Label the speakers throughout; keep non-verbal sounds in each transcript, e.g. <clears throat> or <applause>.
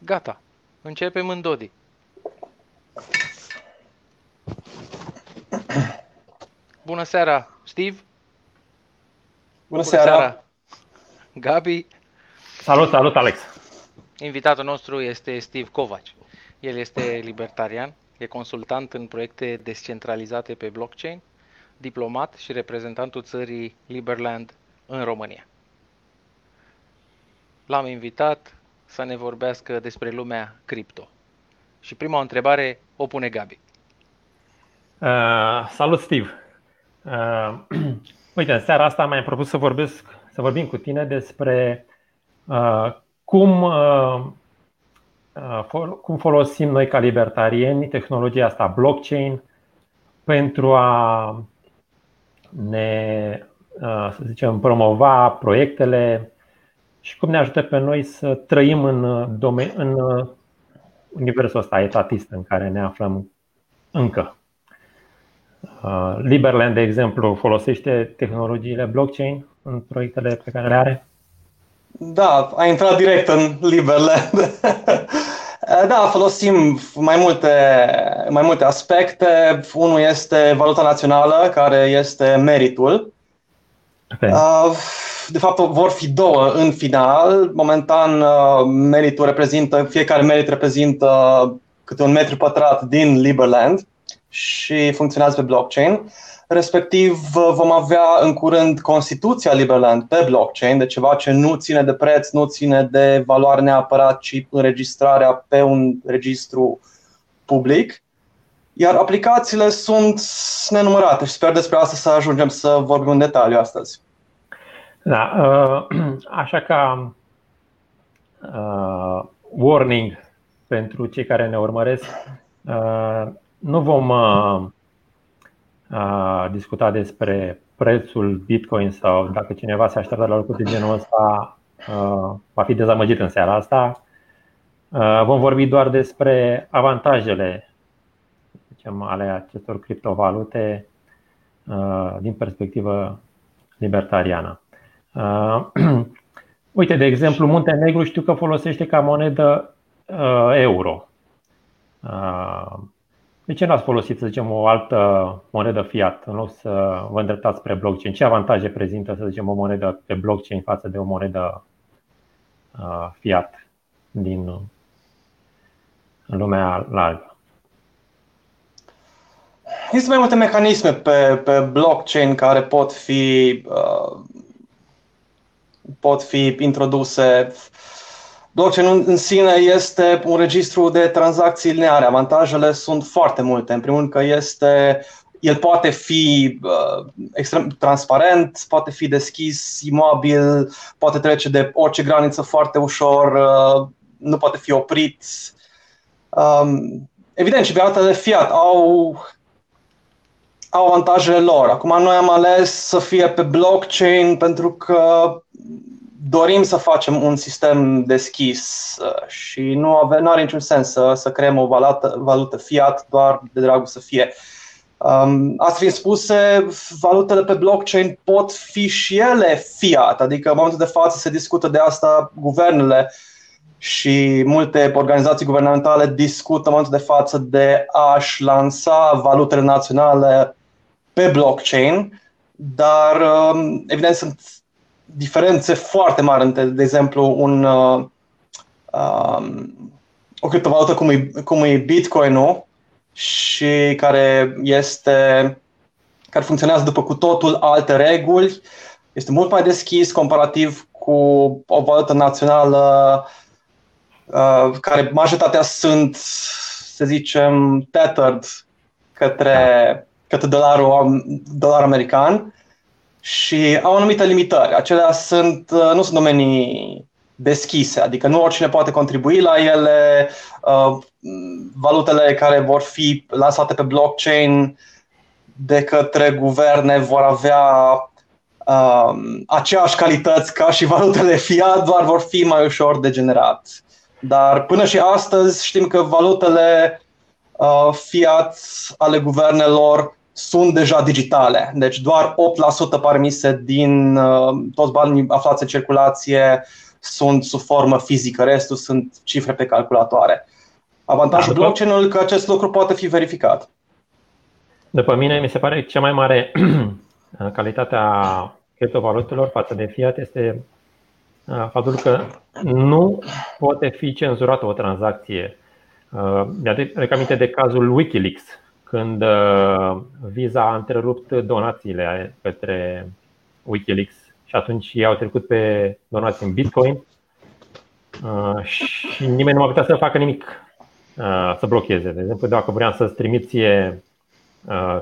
Speaker 1: Gata. Începem în Dodi. Bună seara, Steve.
Speaker 2: Bună, Bună seara. seara.
Speaker 1: Gabi.
Speaker 3: Salut, salut, Alex.
Speaker 1: Invitatul nostru este Steve Kovac. El este libertarian, e consultant în proiecte descentralizate pe blockchain, diplomat și reprezentantul țării Liberland în România. L-am invitat să ne vorbească despre lumea cripto. Și prima întrebare o pune Gabi.
Speaker 3: Uh, salut, Steve! Uh, <clears throat> uite, în seara asta mi-am propus să vorbesc, să vorbim cu tine despre uh, cum, uh, uh, cum folosim noi ca libertarieni tehnologia asta blockchain pentru a ne, uh, să zicem, promova proiectele și cum ne ajută pe noi să trăim în, domen- în universul ăsta etatist în care ne aflăm încă. Liberland, de exemplu, folosește tehnologiile blockchain în proiectele pe care le are?
Speaker 2: Da, a intrat direct în Liberland. <laughs> da, folosim mai multe, mai multe aspecte. Unul este valuta națională, care este meritul. Okay. De fapt, vor fi două în final. Momentan, meritul reprezintă, fiecare merit reprezintă câte un metru pătrat din Liberland și funcționează pe blockchain. Respectiv, vom avea în curând Constituția Liberland pe blockchain, de ceva ce nu ține de preț, nu ține de valoare neapărat, ci înregistrarea pe un registru public. Iar aplicațiile sunt nenumărate și sper despre asta să ajungem să vorbim în detaliu astăzi.
Speaker 3: Da, uh, <clears throat> așa ca uh, warning pentru cei care ne urmăresc, uh, nu vom discuta despre prețul Bitcoin sau dacă cineva se așteaptă la lucruri de genul ăsta, va fi dezamăgit în seara asta. Vom vorbi doar despre avantajele zicem, ale acestor criptovalute din perspectivă libertariană. <clears throat> Uite, de exemplu, Muntenegru știu că folosește ca monedă euro. De ce n-ați folosit, să zicem, o altă monedă fiat în loc să vă îndreptați spre blockchain? Ce avantaje prezintă, să zicem, o monedă pe blockchain față de o monedă uh, fiat din lumea largă?
Speaker 2: Există mai multe mecanisme pe, pe blockchain care pot fi, uh, pot fi introduse Blockchain în sine este un registru de tranzacții lineare. Avantajele sunt foarte multe. În primul rând că este el poate fi uh, extrem transparent, poate fi deschis, imobil, poate trece de orice graniță foarte ușor, uh, nu poate fi oprit. Um, evident, și de fiat au, au avantajele lor. Acum noi am ales să fie pe blockchain pentru că dorim să facem un sistem deschis uh, și nu, ave, nu are niciun sens să, să creăm o valută, valută fiat doar de dragul să fie. Um, asta fiind spuse, valutele pe blockchain pot fi și ele fiat, adică în momentul de față se discută de asta guvernele și multe organizații guvernamentale discută în momentul de față de a-și lansa valutele naționale pe blockchain, dar um, evident sunt diferențe foarte mari între, de exemplu, un, uh, um, o criptovalută cum e, cum e Bitcoin-ul și care este care funcționează după cu totul alte reguli, este mult mai deschis comparativ cu o valută națională uh, care majoritatea sunt, să zicem, tethered către, către dolarul, dolar american și au anumite limitări. Acelea sunt, uh, nu sunt domenii deschise, adică nu oricine poate contribui la ele. Uh, valutele care vor fi lansate pe blockchain de către guverne vor avea um, aceeași calități ca și valutele fiat, doar vor fi mai ușor de generat. Dar până și astăzi știm că valutele uh, fiat ale guvernelor sunt deja digitale. Deci doar 8% permise din uh, toți banii aflați în circulație sunt sub formă fizică, restul sunt cifre pe calculatoare. Avantajul da, blockchain-ului că acest lucru poate fi verificat.
Speaker 3: După mine, mi se pare cea mai mare <clears throat> calitatea criptovalutelor față de fiat este faptul că nu poate fi cenzurată o tranzacție. Mi-aduc aminte de cazul Wikileaks, când Visa a întrerupt donațiile către Wikileaks și atunci ei au trecut pe donații în Bitcoin și nimeni nu a putea să facă nimic să blocheze. De exemplu, dacă vreau să-ți trimiți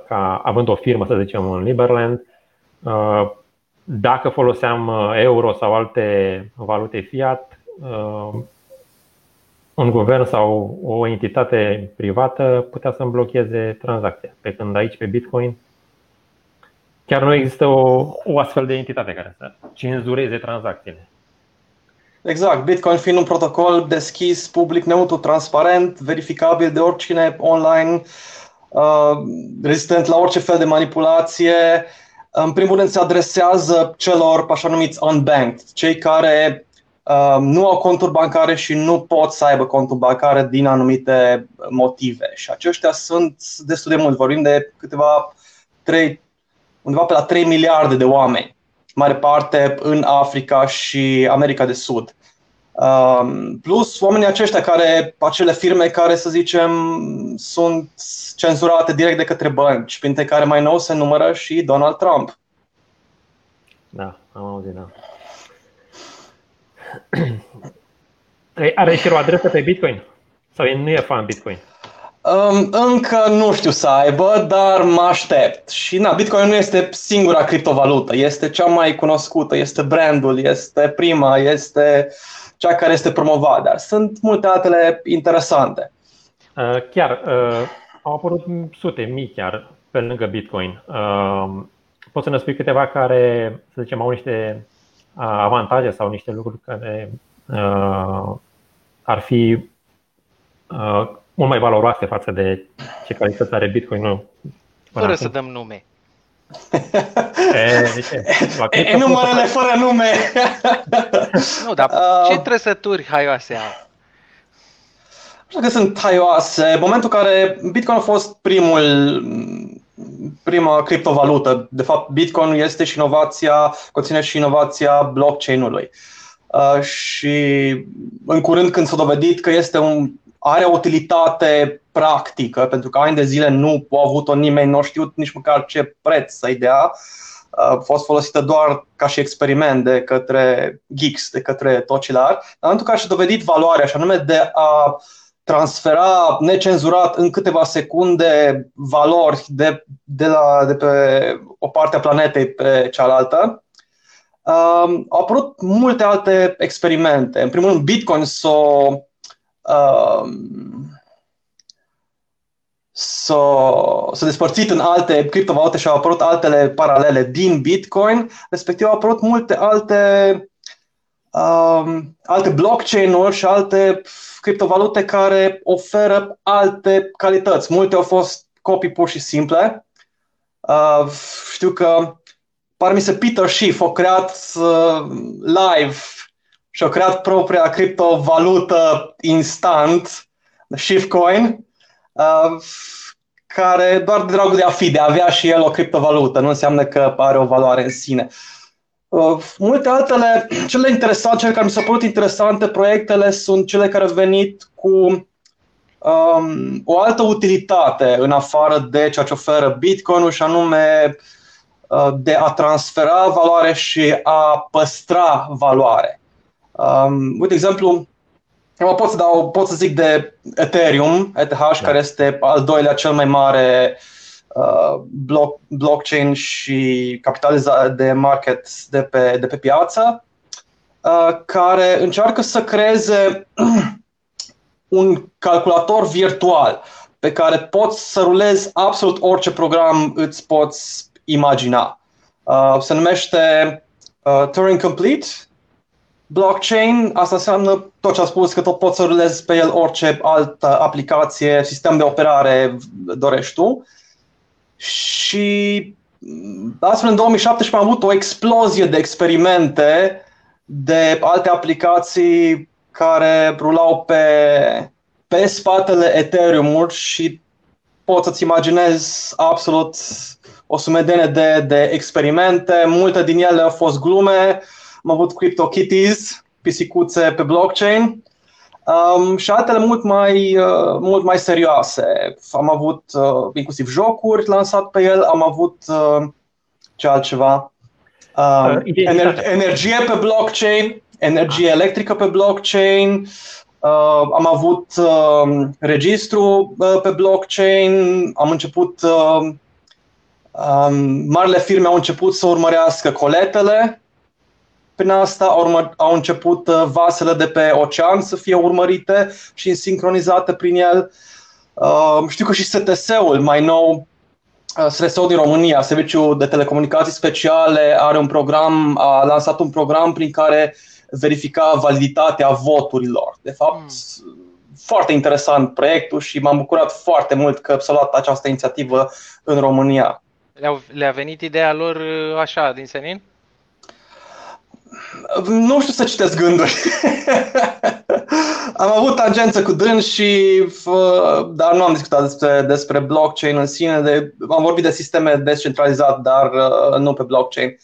Speaker 3: ca având o firmă, să zicem, în Liberland, dacă foloseam uh, euro sau alte valute fiat, uh, un guvern sau o entitate privată putea să-mi blocheze tranzacția. Pe când aici, pe Bitcoin, chiar nu există o, o astfel de entitate care să cenzureze tranzacțiile.
Speaker 2: Exact, Bitcoin fiind un protocol deschis, public, neutru, transparent, verificabil de oricine online, uh, rezistent la orice fel de manipulație, în primul rând se adresează celor așa numiți unbanked, cei care uh, nu au conturi bancare și nu pot să aibă conturi bancare din anumite motive. Și aceștia sunt destul de mult. Vorbim de câteva 3, undeva pe la 3 miliarde de oameni, mare parte în Africa și America de Sud. Um, plus oamenii aceștia care, acele firme care să zicem sunt cenzurate direct de către bănci, printre care mai nou se numără și Donald Trump.
Speaker 3: Da, am auzit, da. <clears throat> Are și o adresă pe Bitcoin? Sau nu e fan Bitcoin?
Speaker 2: Um, încă nu știu să aibă, dar mă aștept. Și na, Bitcoin nu este singura criptovalută, este cea mai cunoscută, este brandul, este prima, este cea care este promovată, dar sunt multe altele interesante.
Speaker 3: Uh, chiar, uh, au apărut sute, mii chiar, pe lângă Bitcoin. Uh, poți să ne spui câteva care, să zicem, au niște avantaje sau niște lucruri care uh, ar fi uh, mult mai valoroase față de ce calități are Bitcoin. Nu,
Speaker 1: Fără acum. să dăm nume.
Speaker 2: E, de ce? Enumerele fără nume. <laughs>
Speaker 1: nu, dar uh, ce trăsături haioase au?
Speaker 2: Nu că sunt haioase. În momentul în care Bitcoin a fost primul prima criptovalută. De fapt, Bitcoin este și inovația, conține și inovația blockchain-ului. Uh, și în curând când s-a dovedit că este un, are o utilitate practică, pentru că ani de zile nu a avut-o nimeni, nu a știut nici măcar ce preț să-i dea, a fost folosită doar ca și experiment de către geeks, de către tocilar. În momentul în care și-a dovedit valoarea, și anume de a uh, transfera necenzurat în câteva secunde valori de, de, la, de pe o parte a planetei pe cealaltă. Um, au apărut multe alte experimente. În primul rând, Bitcoin s-a um, s-a, s-a despărțit în alte criptovalute și au apărut altele paralele din Bitcoin, respectiv au apărut multe alte um, alte blockchain-uri și alte criptovalute care oferă alte calități. Multe au fost copii pur și simple. Uh, știu că par mi se Peter Schiff a creat uh, live și a creat propria criptovalută instant, Coin, uh, care doar de dragul de a fi, de a avea și el o criptovalută, nu înseamnă că are o valoare în sine. Uh, multe altele, <clears throat> cele interesante, cele care mi s-au părut interesante, proiectele sunt cele care au venit cu um, o altă utilitate în afară de ceea ce oferă Bitcoin-ul și anume uh, de a transfera valoare și a păstra valoare. Um, uite, exemplu, eu pot să, dau, pot să zic de Ethereum, ETH, da. care este al doilea cel mai mare uh, Uh, block, blockchain și capitalizare de market de pe, de pe piață, uh, care încearcă să creeze <clears throat> un calculator virtual pe care poți să rulezi absolut orice program îți poți imagina. Uh, se numește Turing Complete blockchain, asta înseamnă tot ce a spus, că tot poți să rulezi pe el orice altă aplicație, sistem de operare dorești tu. Și astfel în 2017 am avut o explozie de experimente de alte aplicații care rulau pe, pe spatele Ethereum și poți să-ți imaginezi absolut o sumedenie de, de experimente, multe din ele au fost glume, am avut CryptoKitties, pisicuțe pe blockchain. Um, și altele mult mai, uh, mult mai serioase. Am avut uh, inclusiv jocuri lansat pe el, am avut uh, ce altceva? Um, ener- energie pe blockchain, energie electrică pe blockchain, Uh, am avut uh, registru uh, pe blockchain, am început, uh, um, marile firme au început să urmărească coletele prin asta au, au început uh, vasele de pe ocean să fie urmărite și sincronizate prin el. Uh, știu că și STS-ul mai nou, uh, STS-ul din România, Serviciul de Telecomunicații Speciale, are un program, a lansat un program prin care verifica validitatea voturilor. De fapt, mm. foarte interesant proiectul și m-am bucurat foarte mult că s-a luat această inițiativă în România.
Speaker 1: Le-a venit ideea lor așa, din senin?
Speaker 2: Nu știu să citesc gânduri. <laughs> am avut tangență cu dâns și dar nu am discutat despre, despre blockchain în sine. De, am vorbit de sisteme descentralizate, dar uh, nu pe blockchain.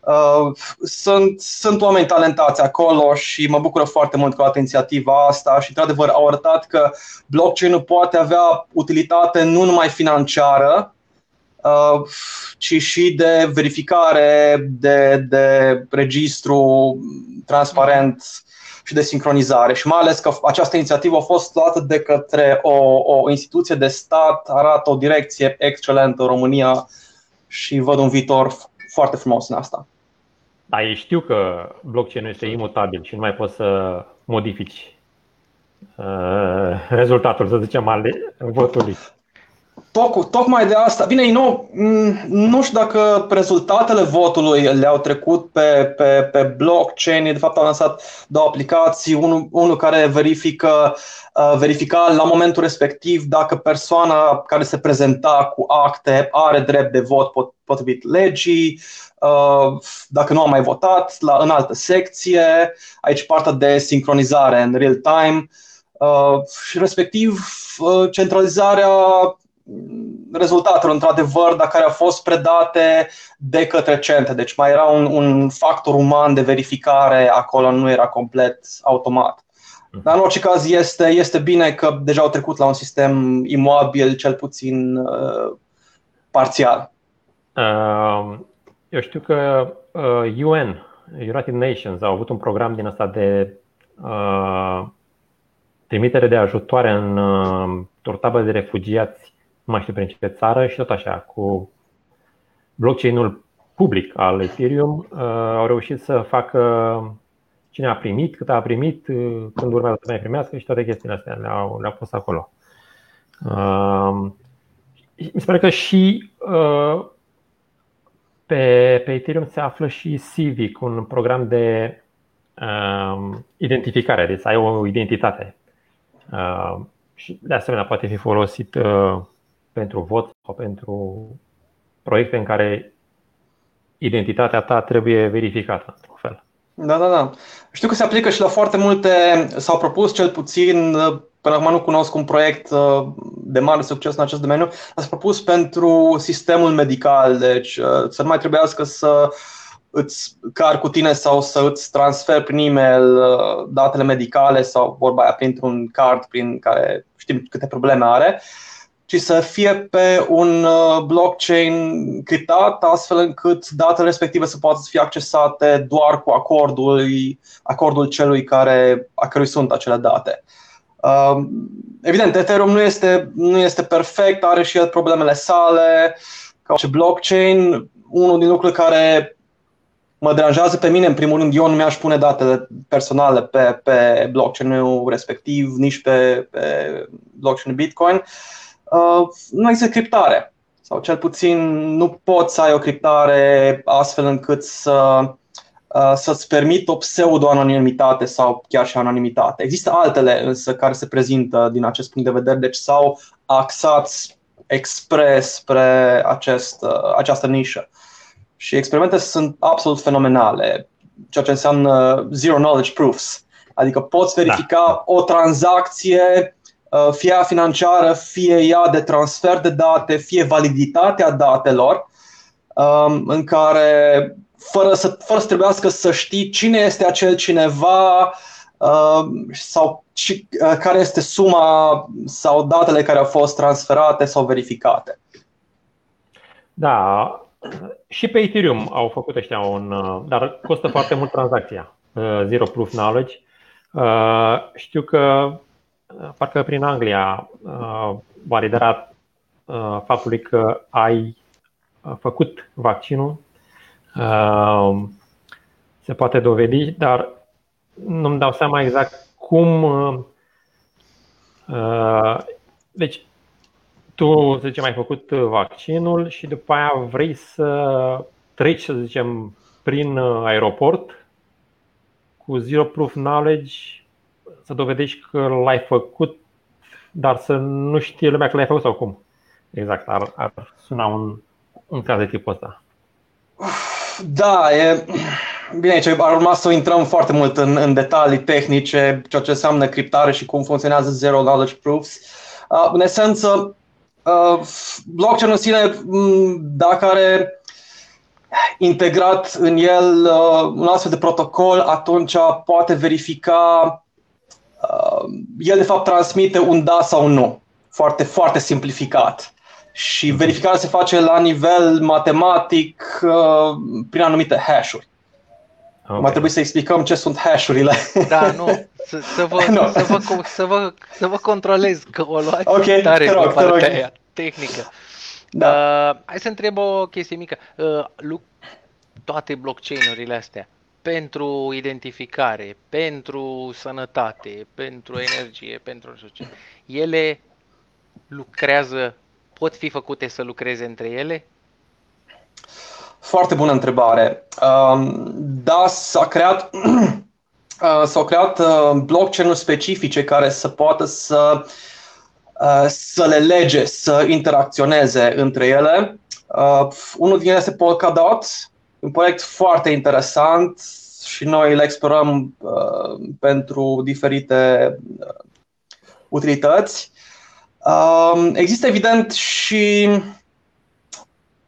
Speaker 2: Uh, sunt, sunt oameni talentați acolo și mă bucură foarte mult cu o inițiativa asta și, într-adevăr, au arătat că blockchain-ul poate avea utilitate nu numai financiară, Uh, ci și de verificare, de, de registru transparent și de sincronizare. Și mai ales că această inițiativă a fost luată de către o, o instituție de stat, arată o direcție excelentă în România și văd un viitor foarte frumos în asta.
Speaker 3: Da, ei știu că blockchain este imutabil și nu mai poți să modifici uh, rezultatul, să zicem, al votului.
Speaker 2: Toc, tocmai de asta. Bine, nu, mm, nu știu dacă rezultatele votului le-au trecut pe, pe, pe blockchain. De fapt, au lansat două aplicații. Unul, unul care verifică, uh, verifica la momentul respectiv dacă persoana care se prezenta cu acte are drept de vot potrivit legii, uh, dacă nu a mai votat, la, în altă secție. Aici partea de sincronizare în real time. Uh, și respectiv centralizarea rezultatele, într-adevăr, dar care au fost predate de către centre. Deci mai era un, un factor uman de verificare acolo, nu era complet automat. Dar în orice caz este, este bine că deja au trecut la un sistem imobil, cel puțin uh, parțial.
Speaker 3: Uh, eu știu că uh, UN, United Nations, au avut un program din asta de uh, trimitere de ajutoare în uh, tabă de refugiați nu mai știu prin ce țară și tot așa, cu blockchain-ul public al Ethereum, uh, au reușit să facă cine a primit, cât a primit, uh, când urmează să mai primească și toate chestiile astea le-au, le-au pus acolo. Uh, mi se pare că și pe, pe Ethereum se află și Civic, un program de uh, identificare, deci ai o identitate. Uh, și de asemenea poate fi folosit uh, pentru vot sau pentru proiecte în care identitatea ta trebuie verificată într-un fel.
Speaker 2: Da, da, da. Știu că se aplică și la foarte multe, s-au propus cel puțin, până acum nu cunosc un proiect uh, de mare succes în acest domeniu, s-a propus pentru sistemul medical, deci uh, să nu mai trebuiască să îți car cu tine sau să îți transfer prin e-mail uh, datele medicale sau vorba aia printr-un card prin care știm câte probleme are ci să fie pe un uh, blockchain criptat, astfel încât datele respective să poată fi accesate doar cu acordul, acordul celui care, a cărui sunt acele date. Um, evident, Ethereum nu este, nu este perfect, are și el problemele sale, ca și blockchain. Unul din lucrurile care mă deranjează pe mine, în primul rând, eu nu mi-aș pune datele personale pe, pe blockchain-ul respectiv, nici pe, pe blockchain Bitcoin. Uh, Uh, nu există criptare sau cel puțin nu poți să ai o criptare astfel încât să, uh, să-ți permit o pseudo-anonimitate sau chiar și anonimitate. Există altele însă care se prezintă din acest punct de vedere, deci s-au axat expres spre acest, uh, această nișă. Și experimentele sunt absolut fenomenale. ceea ce înseamnă zero knowledge proofs. Adică poți verifica da. o tranzacție, uh, fie ea financiară, fie ea de transfer de date, fie validitatea datelor, um, în care fără să, fără să trebuiască să știi cine este acel cineva uh, sau care este suma sau datele care au fost transferate sau verificate.
Speaker 3: Da, și pe Ethereum au făcut ăștia un. Uh, dar costă foarte mult tranzacția. Uh, Zero Proof Knowledge. Uh, știu că parcă prin Anglia validerat faptului că ai făcut vaccinul se poate dovedi, dar nu-mi dau seama exact cum. Deci, tu, să zicem, ai făcut uh, vaccinul și după aia vrei să treci, să zicem, prin uh, aeroport cu zero proof knowledge, să dovedești că l-ai făcut, dar să nu știe lumea că l-ai făcut sau cum. Exact, ar, ar suna un, un caz de tipul ăsta.
Speaker 2: Da, e, bine, aici ar urma să intrăm foarte mult în, în detalii tehnice, ceea ce înseamnă criptare și cum funcționează zero knowledge proofs. Uh, în esență, Uh, blockchain în sine, mm, dacă are integrat în el uh, un astfel de protocol, atunci poate verifica, uh, el de fapt transmite un da sau un nu, foarte, foarte simplificat. Și verificarea se face la nivel matematic prin anumite hash-uri. Okay. Mai trebuie să explicăm ce sunt hash-urile.
Speaker 1: Da, nu. Să, să, vă, <laughs> no. să, vă, să, vă, să vă controlez că o luați
Speaker 2: okay, tare te rog, te rog. Aia,
Speaker 1: tehnică. Da. Uh, hai să întreb o chestie mică. Uh, toate blockchain-urile astea pentru identificare, pentru sănătate, pentru energie, pentru nu știu ce, ele lucrează, pot fi făcute să lucreze între ele?
Speaker 2: Foarte bună întrebare. Da, s-a creat, <clears throat> s-au creat uh, blockchain-uri specifice care să poată să, uh, să le lege, să interacționeze între ele. Uh, unul din ele este Polkadot, un proiect foarte interesant și noi le explorăm pentru diferite utilități. Există evident și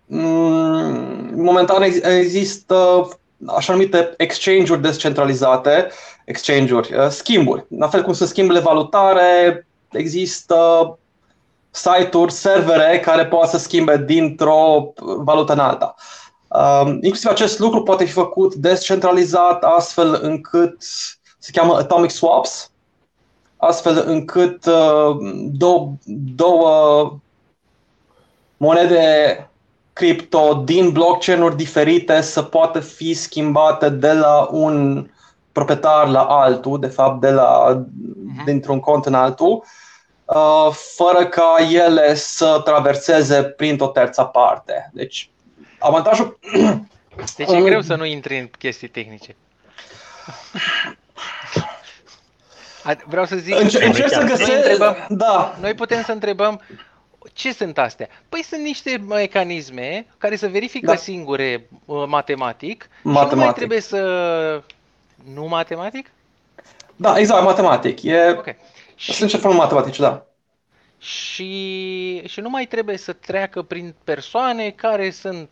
Speaker 2: Mm, momentan există așa numite exchange-uri descentralizate, exchange-uri, uh, schimburi. La fel cum sunt schimburile valutare, există site-uri, servere care pot să schimbe dintr-o valută în alta. Um, inclusiv acest lucru poate fi făcut descentralizat astfel încât se cheamă atomic swaps, astfel încât uh, două, două monede cripto din blockchain-uri diferite să poată fi schimbate de la un proprietar la altul, de fapt de la, uh-huh. dintr-un cont în altul, uh, fără ca ele să traverseze printr-o terță parte. Deci, avantajul...
Speaker 1: Deci e greu să nu intri în chestii tehnice. Vreau să zic...
Speaker 2: Încer- încerc să găsesc... Noi, da.
Speaker 1: noi putem să întrebăm ce sunt astea? Păi sunt niște mecanisme care se verifică da. singure uh, matematic, matematic și nu mai trebuie să... Nu matematic?
Speaker 2: Da, exact, matematic. E... Okay. Și... Sunt ce formă matematice, da.
Speaker 1: Și, și nu mai trebuie să treacă prin persoane care sunt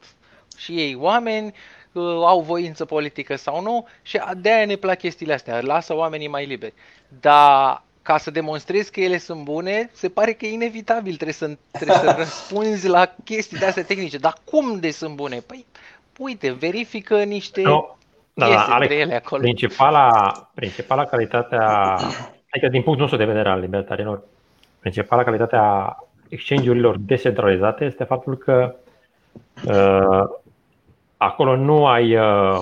Speaker 1: și ei oameni, uh, au voință politică sau nu și de aia ne plac chestiile astea, lasă oamenii mai liberi. Dar ca să demonstrezi că ele sunt bune, se pare că e inevitabil, trebuie să, <laughs> trebuie să răspunzi la chestii de astea tehnice. Dar cum de sunt bune? Păi, uite, verifică niște no, da, da, Alex, ele acolo.
Speaker 3: Principala, principala calitatea, adică din punctul nostru de vedere al libertarianilor, principala calitatea exchange-urilor descentralizate este faptul că uh, acolo nu ai uh,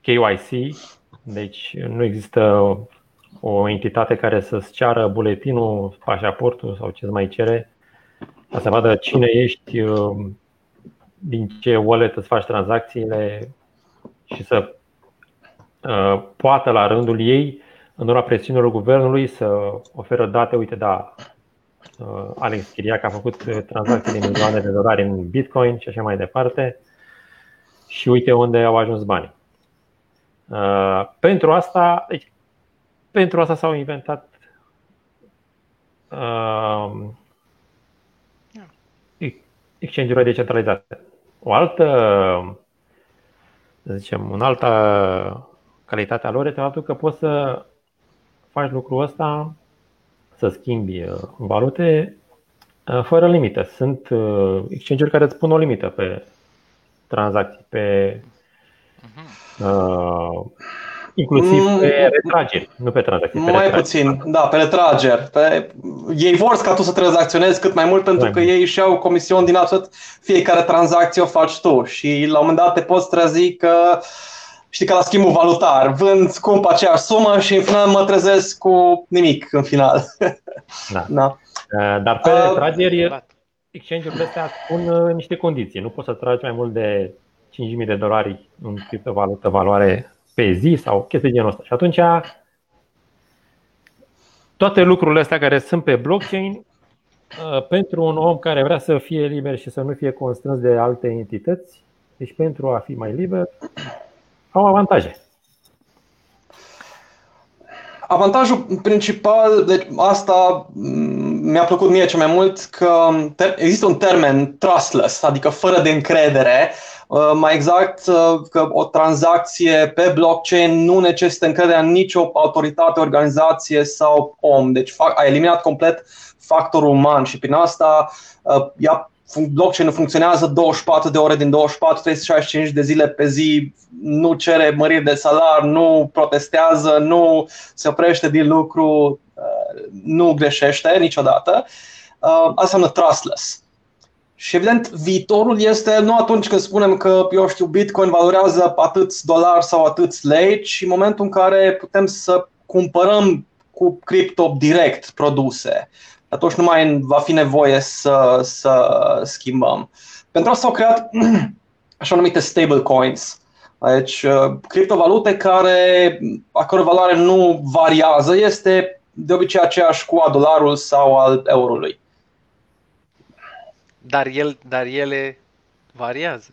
Speaker 3: KYC, deci nu există o entitate care să-ți ceară buletinul, pașaportul sau ce mai cere, ca să vadă cine ești, uh, din ce wallet îți faci tranzacțiile și să uh, poată la rândul ei, în urma presiunilor guvernului, să oferă date, uite, da, uh, Alex Chiriac a făcut tranzacții de milioane de dolari în Bitcoin și așa mai departe și uite unde au ajuns banii. Uh, pentru asta, deci, pentru asta s-au inventat uh, exchange-urile decentralizate. O altă, să zicem, un altă calitate a lor este faptul că poți să faci lucrul ăsta, să schimbi uh, valute uh, fără limită. Sunt uh, exchange-uri care îți pun o limită pe tranzacții, pe uh-huh. uh, inclusiv mm, pe retrageri, nu pe tranzacții. Pe
Speaker 2: mai retrageri. puțin, da, pe retrageri. Pe... Ei vor ca tu să tranzacționezi cât mai mult pentru mai că mult. ei își iau comision din absolut fiecare tranzacție o faci tu și la un moment dat te poți trezi că știi că la schimbul valutar vând scump aceeași sumă și în final mă trezesc cu nimic în final.
Speaker 3: Da. <laughs> da. Uh, dar pe uh, retrageri exchange-urile astea spun uh, niște condiții. Nu poți să tragi mai mult de 5.000 de dolari în criptovalută valoare pe zi sau chestii de genul ăsta. Și atunci toate lucrurile astea care sunt pe blockchain uh, pentru un om care vrea să fie liber și să nu fie constrâns de alte entități, deci pentru a fi mai liber, au avantaje.
Speaker 2: Avantajul principal, deci asta mi-a plăcut mie cel mai mult, că există un termen trustless, adică fără de încredere, uh, mai exact uh, că o tranzacție pe blockchain nu necesită încrederea în nicio autoritate, organizație sau om. Deci a eliminat complet factorul uman și prin asta uh, ea blockchain funcționează 24 de ore din 24, 365 de zile pe zi, nu cere măriri de salar, nu protestează, nu se oprește din lucru, uh, nu greșește niciodată. Uh, asta înseamnă trustless. Și evident, viitorul este nu atunci când spunem că, eu știu, Bitcoin valorează atâți dolari sau atâți lei, ci în momentul în care putem să cumpărăm cu cripto direct produse atunci nu mai va fi nevoie să, să schimbăm. Pentru asta au creat <clears throat> așa numite stablecoins, deci uh, criptovalute care, a căror valoare nu variază, este de obicei aceeași cu a dolarul sau al eurului.
Speaker 1: Dar, el, dar ele variază.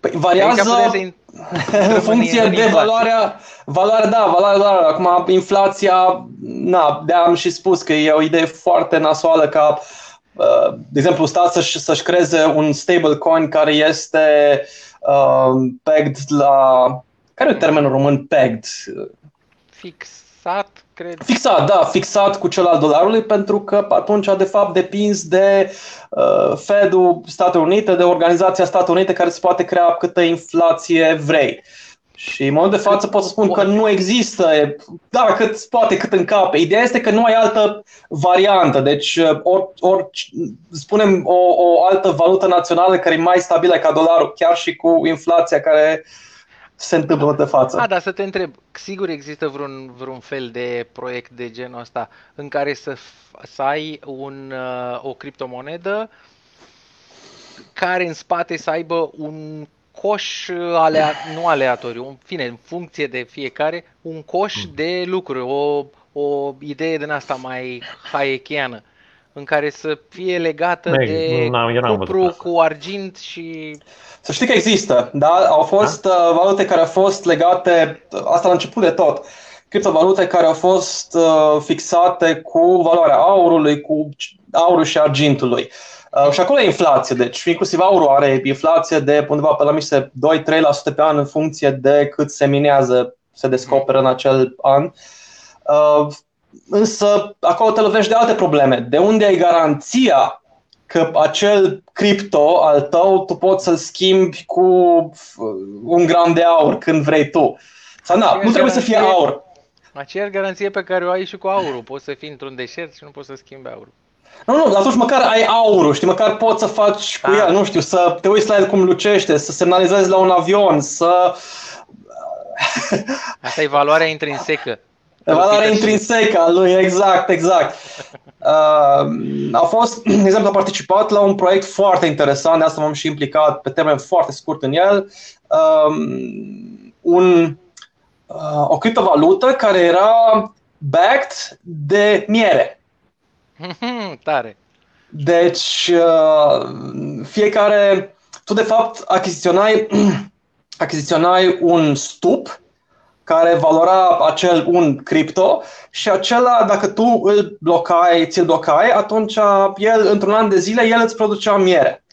Speaker 2: Păi variază în <laughs> funcție de valoarea, valoarea, da, valoarea dolarului. Acum inflația, na, de am și spus că e o idee foarte nasoală ca, uh, de exemplu, stat să-și, să-și creeze un stablecoin care este uh, pegged la... Care e termenul român pegged?
Speaker 1: Fixat cred.
Speaker 2: Fixat, da, fixat cu cel al dolarului, pentru că atunci, de fapt, depins de uh, Fed-ul Statelor Unite, de Organizația Statelor Unite, care se poate crea câtă inflație vrei. Și în momentul de față pot să spun că nu există, da, cât poate, cât în cap. Ideea este că nu ai altă variantă. Deci, uh, ori, or, spunem o, o altă valută națională care e mai stabilă ca dolarul, chiar și cu inflația care uh, se întâmplă de față.
Speaker 1: A, dar să te întreb, sigur există vreun, vreun fel de proiect de genul ăsta în care să, să ai un, uh, o criptomonedă care în spate să aibă un coș alea, nu aleatoriu, în fine, în funcție de fiecare, un coș hmm. de lucruri, o, o idee din asta mai hayekiană, în care să fie legată Meg, de cupru cu argint și
Speaker 2: să știi că există, da? Au fost da? uh, valute care au fost legate, asta la început de tot, criptovalute care au fost uh, fixate cu valoarea aurului, cu aurul și argintului. Uh, și acolo e inflație, deci inclusiv aurul are inflație de undeva pe la miște 2-3% pe an în funcție de cât se minează, se descoperă în acel an. Uh, însă acolo te lovești de alte probleme. De unde ai garanția că acel cripto al tău tu poți să-l schimbi cu un gram de aur când vrei tu. Sau na, nu trebuie să fie aur.
Speaker 1: Aceeași garanție pe care o ai și cu aurul. Poți să fii într-un deșert și nu poți să schimbi aurul.
Speaker 2: Nu, nu, atunci măcar ai aurul, știi, măcar poți să faci cu da. el, nu știu, să te uiți la el cum lucește, să semnalizezi la un avion, să...
Speaker 1: Asta e valoarea intrinsecă.
Speaker 2: Valoarea intrinsecă a lui, exact, exact. Uh, a fost, <clears throat> de exemplu, a participat la un proiect foarte interesant, de asta m-am și implicat pe termen foarte scurt în el, uh, un, uh, o criptovalută care era backed de miere. <laughs>
Speaker 1: Tare.
Speaker 2: Deci, uh, fiecare, tu de fapt achiziționai <clears throat> achiziționai un stup care valora acel un cripto și acela, dacă tu îl blocai, ți-l blocai, atunci el, într-un an de zile, el îți producea miere.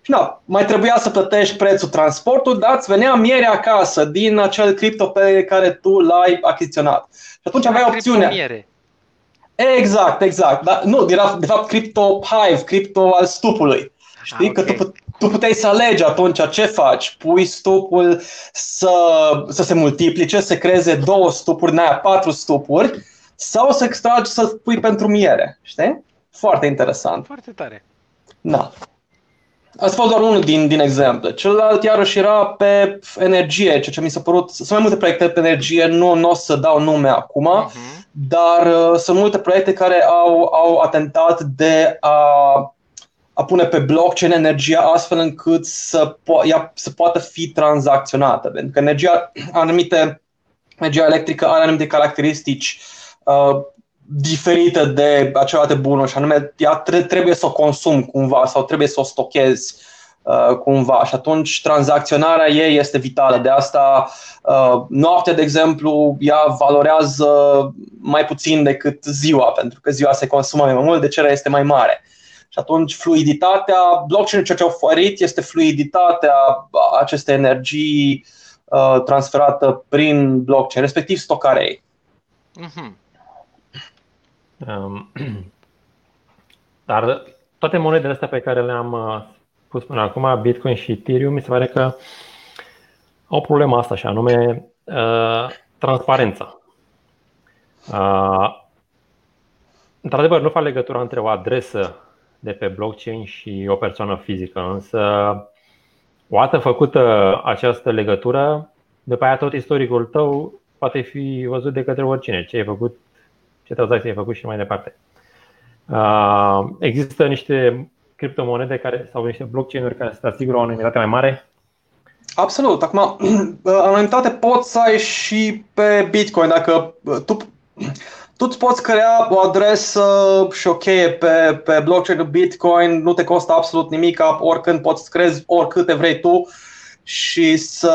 Speaker 2: Și da, mai trebuia să plătești prețul transportul, dar îți venea miere acasă din acel cripto pe care tu l-ai achiziționat. Și atunci aveai opțiunea.
Speaker 1: Miere.
Speaker 2: Exact, exact. Dar nu, era de fapt Crypto Hive, cripto al stupului. Știi? Ah, okay. Că tu, tu puteai să alegi atunci ce faci. Pui stupul să, să se multiplice, să creeze două stupuri, n-aia patru stupuri, sau să extragi să pui pentru miere. Știi? Foarte interesant.
Speaker 1: Foarte tare.
Speaker 2: Da. Asta fost doar unul din, din exemple. Celălalt iarăși era pe energie, ceea ce mi s-a părut. Sunt mai multe proiecte pe energie, nu, nu o să dau nume acum, uh-huh. dar uh, sunt multe proiecte care au, au atentat de a, a pune pe blockchain energia astfel încât să, po- ea, să poată fi tranzacționată. Pentru că energia, anumite, energia electrică are anumite caracteristici uh, diferită de celelalte bunuri și anume ea trebuie să o consum cumva sau trebuie să o stochezi uh, cumva și atunci tranzacționarea ei este vitală. De asta uh, noaptea, de exemplu, ea valorează mai puțin decât ziua, pentru că ziua se consumă mai mult, de cererea este mai mare. Și atunci fluiditatea, blockchain ceea ce au oferit este fluiditatea acestei energii uh, transferată prin blockchain, respectiv stocarea ei. Mm-hmm.
Speaker 3: Um, <clears throat> dar toate monedele astea pe care le-am uh, pus până acum, Bitcoin și Ethereum, mi se pare că au problema asta și anume uh, transparența. Uh, într-adevăr, nu fac legătura între o adresă de pe blockchain și o persoană fizică, însă dată făcută această legătură, după aia tot istoricul tău poate fi văzut de către oricine. Ce ai făcut ce tranzacții ai făcut și mai departe. Există niște criptomonede care, sau niște blockchain-uri care să asigură o anonimitate mai mare?
Speaker 2: Absolut. Acum, <clears throat> anonimitate poți să ai și pe Bitcoin. Dacă tu, tu îți poți crea o adresă și o cheie pe, pe blockchain Bitcoin, nu te costă absolut nimic, oricând poți să crezi oricâte vrei tu și să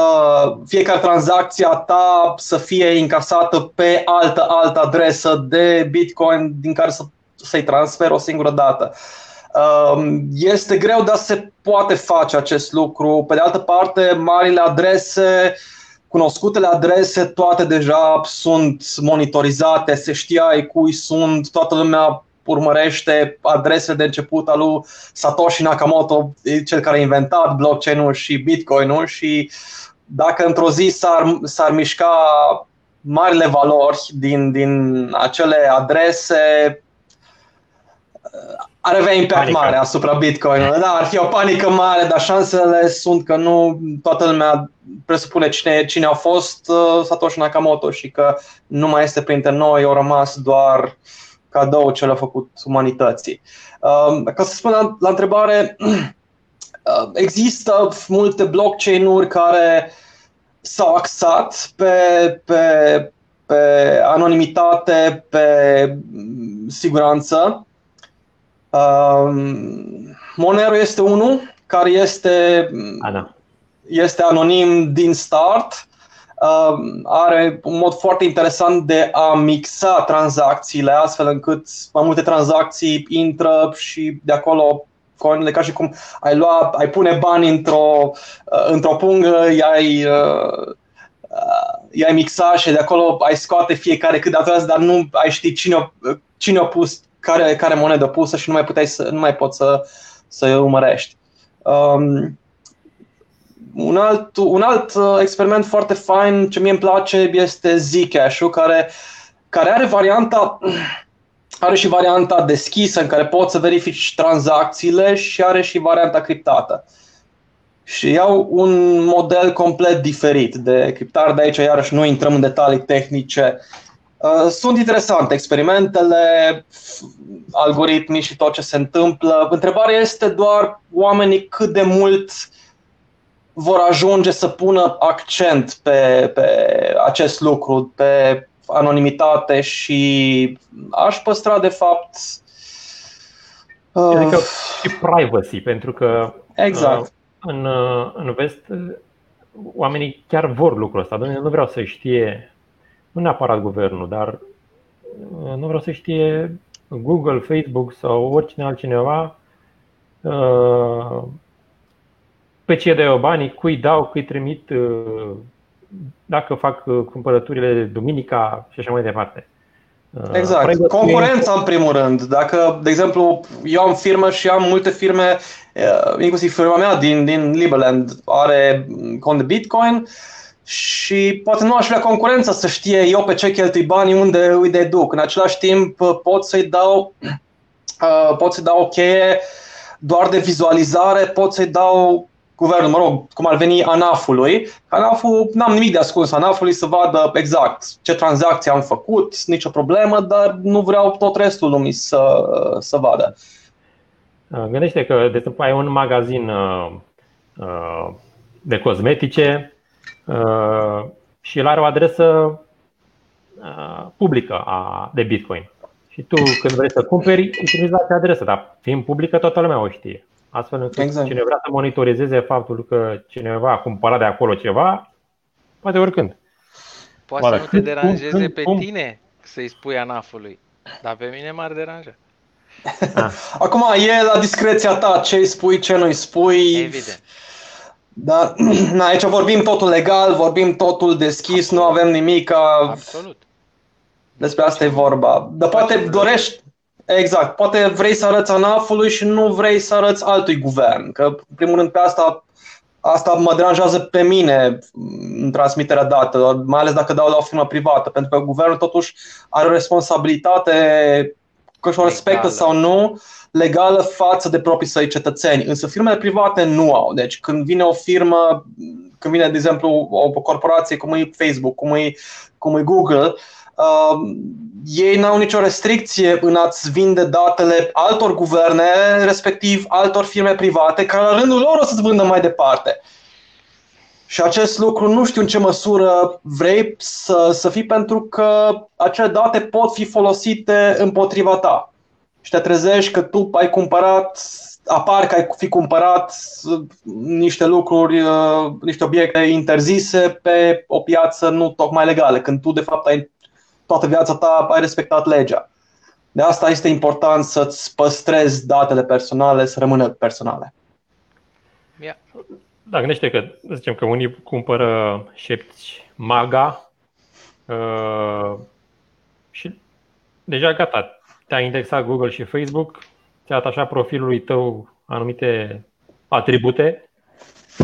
Speaker 2: fiecare tranzacție a ta să fie incasată pe altă altă adresă de Bitcoin din care să, să-i transfer o singură dată. Um, este greu, dar se poate face acest lucru. Pe de altă parte, marile adrese, cunoscutele adrese, toate deja sunt monitorizate, se știa cui sunt, toată lumea urmărește adresele de început al lui Satoshi Nakamoto, cel care a inventat blockchain-ul și Bitcoin-ul și dacă într-o zi s-ar, s-ar mișca marile valori din, din acele adrese, ar avea impact panică. mare asupra Bitcoin. Da, ar fi o panică mare, dar șansele sunt că nu toată lumea presupune cine, cine a fost uh, Satoshi Nakamoto și că nu mai este printre noi, au rămas doar uh, cadou ce l-a făcut umanității. Um, ca să spun la, la întrebare, <clears throat> uh, există multe blockchain-uri care s-au axat pe, pe, pe anonimitate, pe siguranță. Um, Monero este unul care este, este anonim din start. Um, are un mod foarte interesant de a mixa tranzacțiile astfel încât mai multe tranzacții intră și de acolo coinele ca și cum ai lua, ai pune bani într-o, uh, într-o pungă, i-ai, uh, uh, i-ai mixa și de acolo ai scoate fiecare cât de dar nu ai ști cine a, cine a pus, care, care monedă pusă și nu mai, puteai să, nu mai poți să, să urmărești. Um, un alt, un alt uh, experiment foarte fain ce mie îmi place este Zcash-ul, care, care are varianta are și varianta deschisă în care poți să verifici tranzacțiile și are și varianta criptată. Și iau un model complet diferit de criptare, de aici iarăși nu intrăm în detalii tehnice. Uh, sunt interesante experimentele, algoritmii și tot ce se întâmplă. Întrebarea este doar oamenii cât de mult uh, vor ajunge să pună accent pe, pe acest lucru, pe anonimitate și aș păstra de fapt
Speaker 3: Adică și privacy, pentru că
Speaker 2: exact.
Speaker 3: în, în vest oamenii chiar vor lucrul ăsta. Dom'le, nu vreau să știe, nu neapărat guvernul, dar uh, nu vreau să știe Google, Facebook sau oricine altcineva uh, pe ce dau banii, cui dau, cui trimit, uh, dacă fac cumpărăturile duminica și așa mai departe.
Speaker 2: Exact. Concurența în primul rând. Dacă, de exemplu, eu am firmă și am multe firme, inclusiv firma mea din, din Liberland are cont de Bitcoin și poate nu aș vrea concurența să știe eu pe ce cheltui banii, unde îi deduc. În același timp pot să-i dau, pot să-i dau o cheie doar de vizualizare, pot să-i dau guvernul, mă rog, cum ar veni ANAF-ului. ANAF-ul, n-am nimic de ascuns ANAF-ului să vadă exact ce tranzacții am făcut, nicio problemă, dar nu vreau tot restul lumii să, să vadă.
Speaker 3: Gândește că, de exemplu, ai un magazin uh, uh, de cosmetice uh, și el are o adresă publică a, de Bitcoin. Și tu, când vrei să cumperi, utilizezi acea adresă, dar fiind publică, toată lumea o știe. Astfel încât exact. cine vrea să monitorizeze faptul că cineva a cumpărat de acolo ceva, poate oricând.
Speaker 1: Poate să nu te deranjeze pe tine să-i spui anafului, dar pe mine m-ar deranja.
Speaker 2: Ah. <laughs> Acum e la discreția ta ce îi spui, ce nu îi spui.
Speaker 1: Evident.
Speaker 2: Dar <clears throat> na, aici vorbim totul legal, vorbim totul deschis, Absolut. nu avem nimic.
Speaker 1: Absolut.
Speaker 2: Despre asta e vorba. Dar poate dorești, Exact. Poate vrei să arăți ANAF-ului și nu vrei să arăți altui guvern. Că, în primul rând, pe asta, asta mă deranjează pe mine în transmiterea datelor, mai ales dacă dau la o firmă privată, pentru că guvernul totuși are o responsabilitate, că și o respectă sau nu, legală față de proprii săi cetățeni. Însă firmele private nu au. Deci când vine o firmă, când vine, de exemplu, o corporație cum e Facebook, cum e, cum e Google, uh, ei n-au nicio restricție în a-ți vinde datele altor guverne, respectiv altor firme private, care la rândul lor o să-ți vândă mai departe. Și acest lucru nu știu în ce măsură vrei să, să fii, pentru că acele date pot fi folosite împotriva ta. Și te trezești că tu ai cumpărat, apar că ai fi cumpărat niște lucruri, uh, niște obiecte interzise pe o piață nu tocmai legală, când tu de fapt ai toată viața ta ai respectat legea. De asta este important să-ți păstrezi datele personale, să rămână personale.
Speaker 3: Yeah. Da, gândește că, zicem că unii cumpără șepți MAGA uh, și deja gata, te-a indexat Google și Facebook, ți-a atașat profilului tău anumite atribute,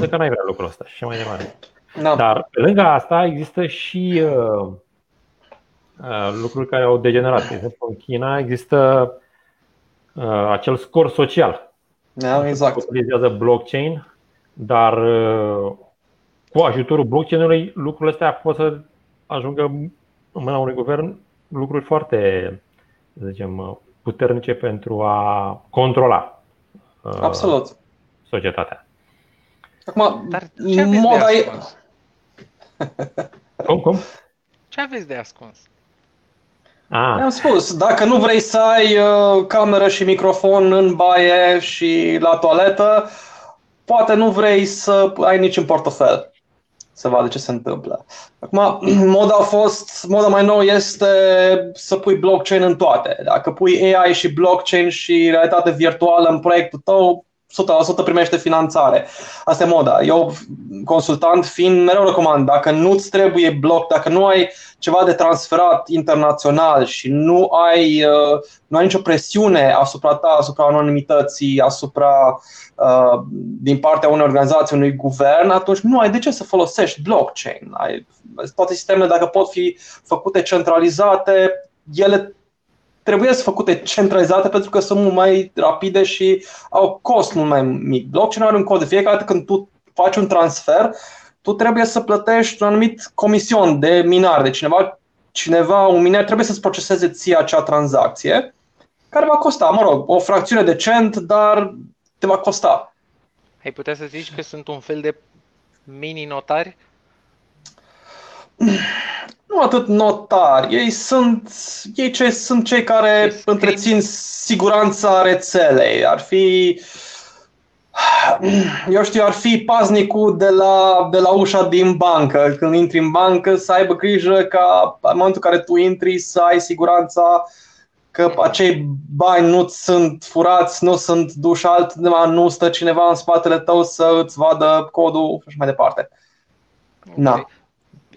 Speaker 3: că n-ai vrea lucrul ăsta și mai departe. Da. Dar pe lângă asta există și uh, Uh, lucruri care au degenerat. De exemplu, în China există uh, acel scor social.
Speaker 2: Da, exact.
Speaker 3: Utilizează blockchain, dar uh, cu ajutorul blockchain-ului lucrurile astea pot să ajungă în mâna unui guvern lucruri foarte, să zicem, puternice pentru a controla
Speaker 2: Absolut.
Speaker 3: societatea.
Speaker 2: Acum, Dar ce moda e... <laughs>
Speaker 3: Cum, cum?
Speaker 1: Ce aveți de ascuns?
Speaker 2: Ah. Am spus, dacă nu vrei să ai uh, cameră și microfon în baie și la toaletă, poate nu vrei să ai nici în portofel să vadă ce se întâmplă. Acum, <clears throat> moda a fost, moda mai nouă este să pui blockchain în toate. Dacă pui AI și blockchain și realitate virtuală în proiectul tău, 100% primește finanțare. Asta e moda. Eu, consultant fiind, mereu recomand, dacă nu-ți trebuie bloc, dacă nu ai ceva de transferat internațional și nu ai, uh, nu ai nicio presiune asupra ta, asupra anonimității, asupra uh, din partea unei organizații, unui guvern, atunci nu ai de ce să folosești blockchain. Ai, toate sistemele, dacă pot fi făcute centralizate, ele trebuie să făcute centralizate pentru că sunt mult mai rapide și au cost mult mai mic. Blockchain are un cod de fiecare dată când tu faci un transfer, tu trebuie să plătești un anumit comision de minar, de cineva, cineva un miner trebuie să-ți proceseze ție acea tranzacție, care va costa, mă rog, o fracțiune de cent, dar te va costa.
Speaker 1: Ai putea să zici că sunt un fel de mini-notari?
Speaker 2: Nu atât notari, ei sunt, ei ce, sunt cei care întrețin siguranța rețelei. Ar fi eu știu, ar fi paznicul de la, de la ușa din bancă. Când intri în bancă, să aibă grijă ca în momentul în care tu intri să ai siguranța că acei bani nu sunt furați, nu sunt duși altundeva, nu stă cineva în spatele tău să îți vadă codul și așa mai departe.
Speaker 1: Ok.
Speaker 2: Na.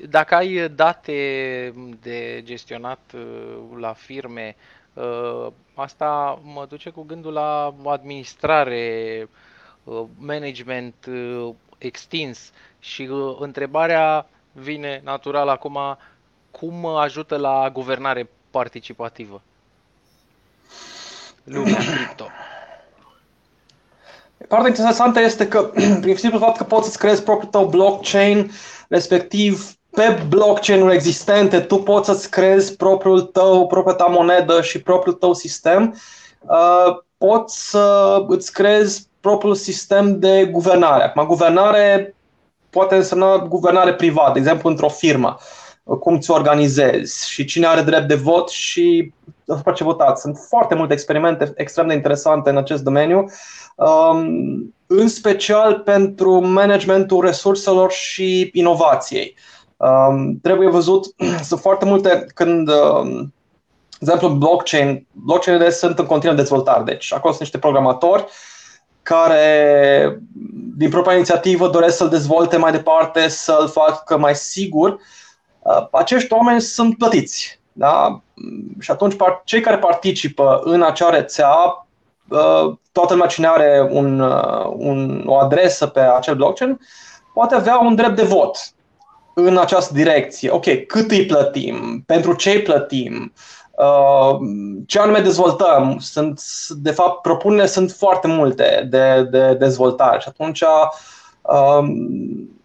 Speaker 1: Dacă ai date de gestionat uh, la firme, uh, asta mă duce cu gândul la administrare, uh, management uh, extins și uh, întrebarea vine natural acum, cum ajută la guvernare participativă? Lumea <clears throat> cripto.
Speaker 2: Partea interesantă este că, <clears throat> prin simplu fapt că poți să-ți creezi propriul tău blockchain, respectiv pe blockchain-uri existente, tu poți să-ți creezi propriul tău, propria ta monedă și propriul tău sistem, uh, poți să îți creezi propriul sistem de guvernare. Acum, guvernare poate însemna guvernare privată, de exemplu într-o firmă, cum ți organizezi și cine are drept de vot și asupra ce votați. Sunt foarte multe experimente extrem de interesante în acest domeniu, um, în special pentru managementul resurselor și inovației. Um, trebuie văzut, <clears throat> sunt foarte multe când, um, de exemplu, blockchain, blockchain sunt în continuă dezvoltare, deci acolo sunt niște programatori care, din propria inițiativă, doresc să-l dezvolte mai departe, să-l facă mai sigur. Uh, acești oameni sunt plătiți. Da? Și atunci cei care participă în acea rețea, uh, toată lumea cine are un, uh, un, o adresă pe acel blockchain, poate avea un drept de vot în această direcție. Ok, cât îi plătim? Pentru ce îi plătim? Uh, ce anume dezvoltăm? Sunt, de fapt, propunerile sunt foarte multe de, de dezvoltare și atunci um,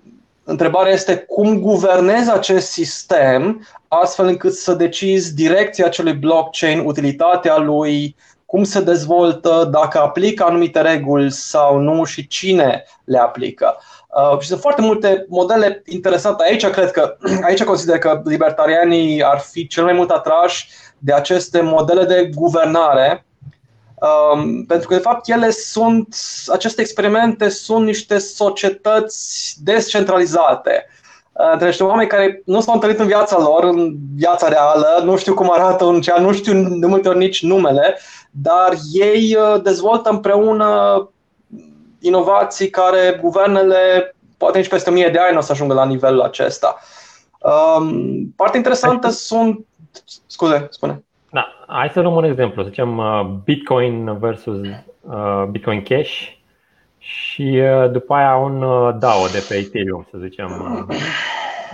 Speaker 2: întrebarea este cum guvernezi acest sistem astfel încât să decizi direcția acelui blockchain, utilitatea lui, cum se dezvoltă, dacă aplică anumite reguli sau nu și cine le aplică. Uh, și sunt foarte multe modele interesante. Aici cred că, <clears throat> aici consider că libertarianii ar fi cel mai mult atrași de aceste modele de guvernare, um, pentru că de fapt ele sunt, aceste experimente sunt niște societăți descentralizate. Uh, între niște oameni care nu s-au întâlnit în viața lor, în viața reală, nu știu cum arată un cea, nu știu de multe ori nici numele, dar ei uh, dezvoltă împreună inovații care guvernele, poate nici peste 1000 de ani nu o să ajungă la nivelul acesta. Um, parte interesantă sunt. Scuze, spune.
Speaker 3: Da, hai să luăm un exemplu. Să zicem uh, Bitcoin versus uh, Bitcoin Cash și uh, după aia un DAO de pe Ethereum, să zicem.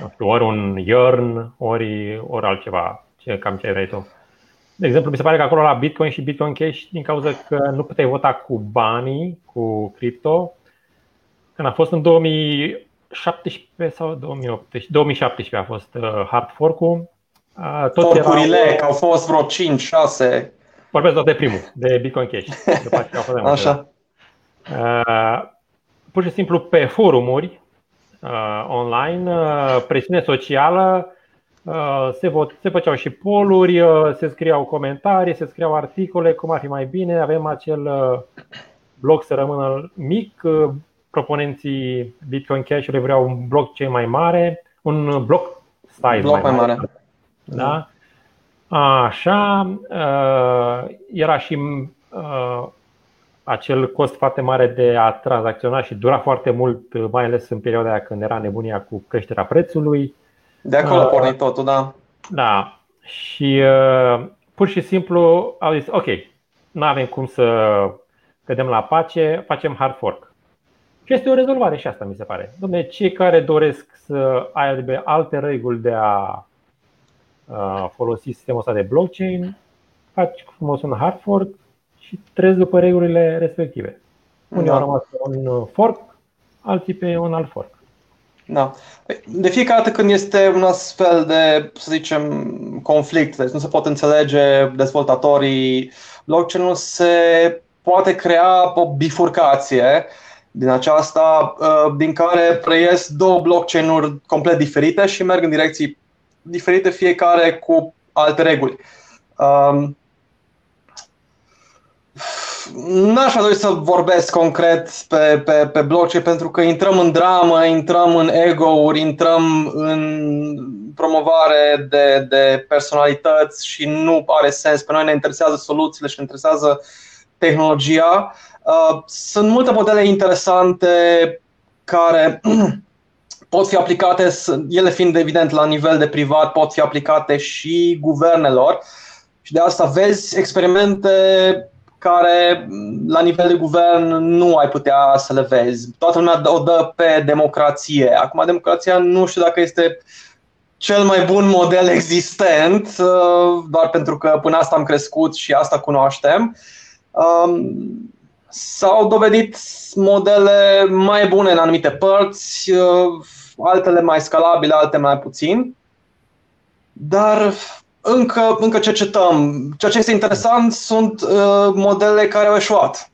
Speaker 3: Nu știu, ori un Yearn, ori, ori altceva. Ce, cam ce vrei tu. De exemplu, mi se pare că acolo la Bitcoin și Bitcoin Cash, din cauza că nu puteai vota cu banii, cu cripto, când a fost în 2017 sau 2018, 2017 a fost uh, hard fork-ul.
Speaker 2: Uh, Forcurile, erau... că au fost vreo 5-6.
Speaker 3: Vorbesc doar de primul, de Bitcoin Cash. După aceea au fost
Speaker 2: Așa.
Speaker 3: Uh, pur și simplu pe forumuri online, presiune socială, Uh, se, vot, se făceau și poluri, uh, se scriau comentarii, se scriau articole, cum ar fi mai bine. Avem acel uh, blog să rămână mic. Proponenții Bitcoin Cash-ului vreau un bloc cel mai mare, un bloc size bloc mai, mai mare. mare. Da? Așa, era și acel cost foarte mare de a tranzacționa și dura foarte mult, mai ales în perioada aia când era nebunia cu creșterea prețului.
Speaker 2: De acolo a pornit totul, da.
Speaker 3: Da. Și uh, pur și simplu au zis, ok, nu avem cum să cădem la pace, facem hard fork. Și este o rezolvare și asta, mi se pare. Dom'le, cei care doresc să aibă alte reguli de a uh, folosi sistemul ăsta de blockchain, faci frumos un hard fork și trezi după regulile respective. Unii da. au rămas pe un fork, alții pe un alt fork.
Speaker 2: Da. Păi, de fiecare dată când este un astfel de, să zicem, conflict, deci nu se pot înțelege dezvoltatorii blockchain-ul, se poate crea o bifurcație din aceasta, uh, din care preies două blockchain-uri complet diferite și merg în direcții diferite, fiecare cu alte reguli. Um, n-aș dori să vorbesc concret pe, pe, pe blockchain pentru că intrăm în dramă, intrăm în ego-uri, intrăm în promovare de, de personalități și nu are sens. Pe noi ne interesează soluțiile și ne interesează tehnologia. Uh, sunt multe modele interesante care <clears throat> pot fi aplicate, ele fiind evident la nivel de privat, pot fi aplicate și guvernelor. Și de asta vezi experimente care la nivel de guvern nu ai putea să le vezi. Toată lumea o dă pe democrație. Acum democrația nu știu dacă este cel mai bun model existent, uh, doar pentru că până asta am crescut și asta cunoaștem. Um, s-au dovedit modele mai bune în anumite părți, uh, altele mai scalabile, altele mai puțin. Dar încă, încă cercetăm. Ceea ce este interesant sunt uh, modele care au eșuat.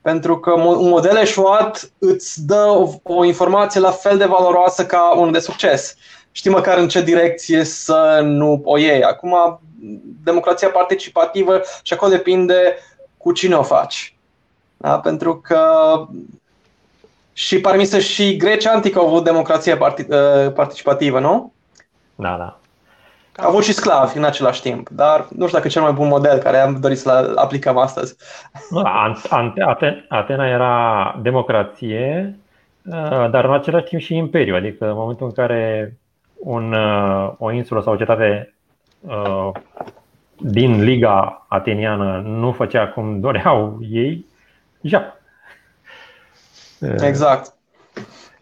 Speaker 2: Pentru că un model eșuat îți dă o, o informație la fel de valoroasă ca unul de succes. Știi măcar în ce direcție să nu o iei. Acum, democrația participativă și acolo depinde cu cine o faci. Da? Pentru că și pare să și Grecia antică au avut democrație uh, participativă, nu?
Speaker 3: Da, da.
Speaker 2: Au avut și sclavi în același timp, dar nu știu dacă e cel mai bun model care am dorit să-l aplicăm astăzi.
Speaker 3: Atena era democrație, uh, dar în același timp și imperiu, adică în momentul în care un, uh, o insulă sau o cetate uh, din Liga Ateniană nu făcea cum doreau ei, ja.
Speaker 2: Exact.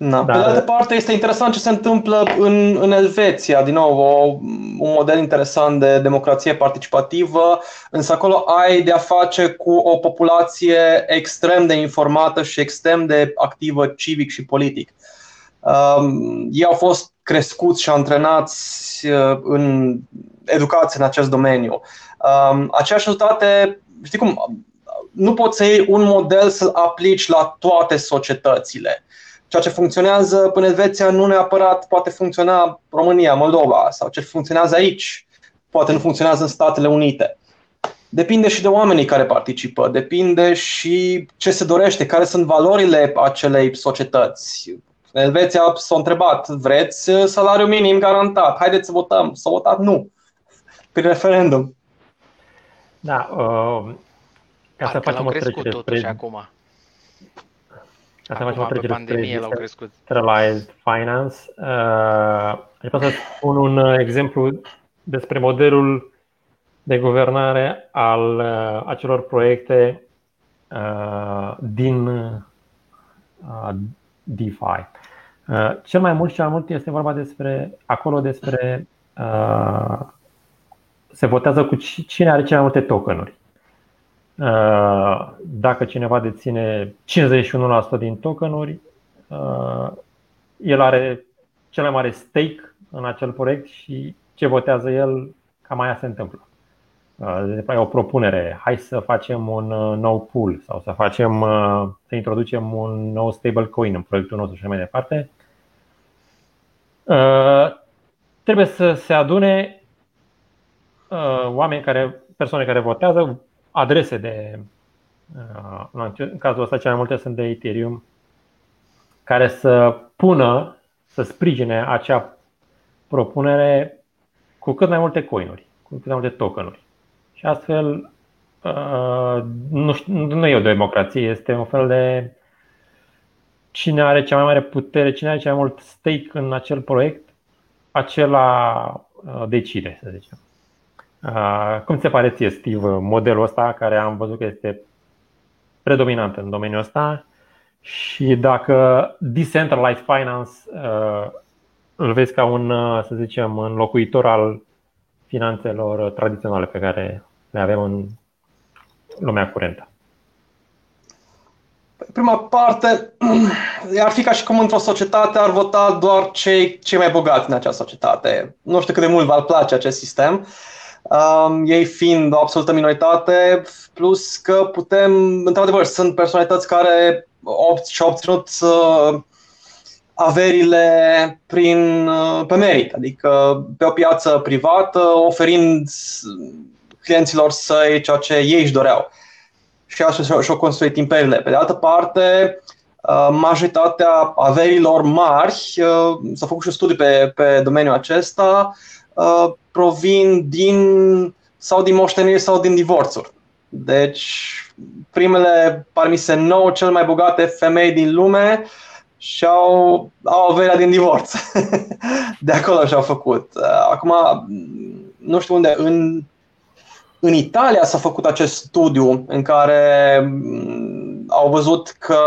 Speaker 2: Na. Pe de altă parte, este interesant ce se întâmplă în, în Elveția. Din nou, o, un model interesant de democrație participativă, însă acolo ai de a face cu o populație extrem de informată și extrem de activă civic și politic. Um, ei au fost crescuți și antrenați uh, în educație în acest domeniu. Um, aceeași rezultate, știi cum, nu poți să iei un model să-l aplici la toate societățile. Ceea ce funcționează în Elveția nu neapărat poate funcționa România, Moldova sau ce funcționează aici poate nu funcționează în Statele Unite. Depinde și de oamenii care participă, depinde și ce se dorește, care sunt valorile acelei societăți. În Elveția s-a întrebat, vreți salariu minim garantat? Haideți să votăm. S-a votat nu. Prin referendum.
Speaker 3: Da, uh, ca să facem o trecere spre... acum. Ca să facem o trecere pandemie l-au crescut. Centralized Finance. Uh, aș să spun un uh, exemplu despre modelul de guvernare al uh, acelor proiecte uh, din uh, DeFi. Uh, cel mai mult și mai mult este vorba despre acolo despre uh, se votează cu cine are cele mai multe tokenuri. Uh, dacă cineva deține 51% din tokenuri, uh, el are cel mai mare stake în acel proiect și ce votează el, cam aia se întâmplă. Uh, e o propunere, hai să facem un nou pool sau să facem, să introducem un nou stablecoin în proiectul nostru și mai departe. Trebuie să se adune oameni care, persoane care votează, adrese de, uh, în cazul ăsta cele mai multe sunt de Ethereum, care să pună, să sprijine acea propunere cu cât mai multe coinuri, cu cât mai multe tokenuri. Și astfel, uh, nu, nu e o democrație, este un fel de cine are cea mai mare putere, cine are cea mai mult stake în acel proiect, acela uh, decide, să zicem. Ah, cum ți se pare ție, Steve, modelul ăsta care am văzut că este predominant în domeniul ăsta și dacă decentralized finance ah, îl vezi ca un, ah, să zicem, înlocuitor al finanțelor tradiționale pe care le avem în lumea curentă?
Speaker 2: Prima parte, <clears throat> ar fi ca și cum într-o societate ar vota doar cei, cei mai bogați în acea societate. Nu știu cât de mult va place acest sistem. Uh, um, ei fiind o absolută minoritate, plus că putem, într-adevăr, sunt personalități care și-au obținut uh, averile prin, uh, pe merit, adică pe o piață privată, oferind clienților săi ceea ce ei își doreau. și așa și-au construit imperiile. Pe de altă parte, majoritatea averilor mari, s-a făcut și un studiu pe, pe domeniul acesta, provin din sau din moșteniri sau din divorțuri. Deci, primele, par mi se nou, cel mai bogate femei din lume și au, au averea din divorț. <laughs> De acolo și-au făcut. Acum, nu știu unde, în, în Italia s-a făcut acest studiu în care mm, au văzut că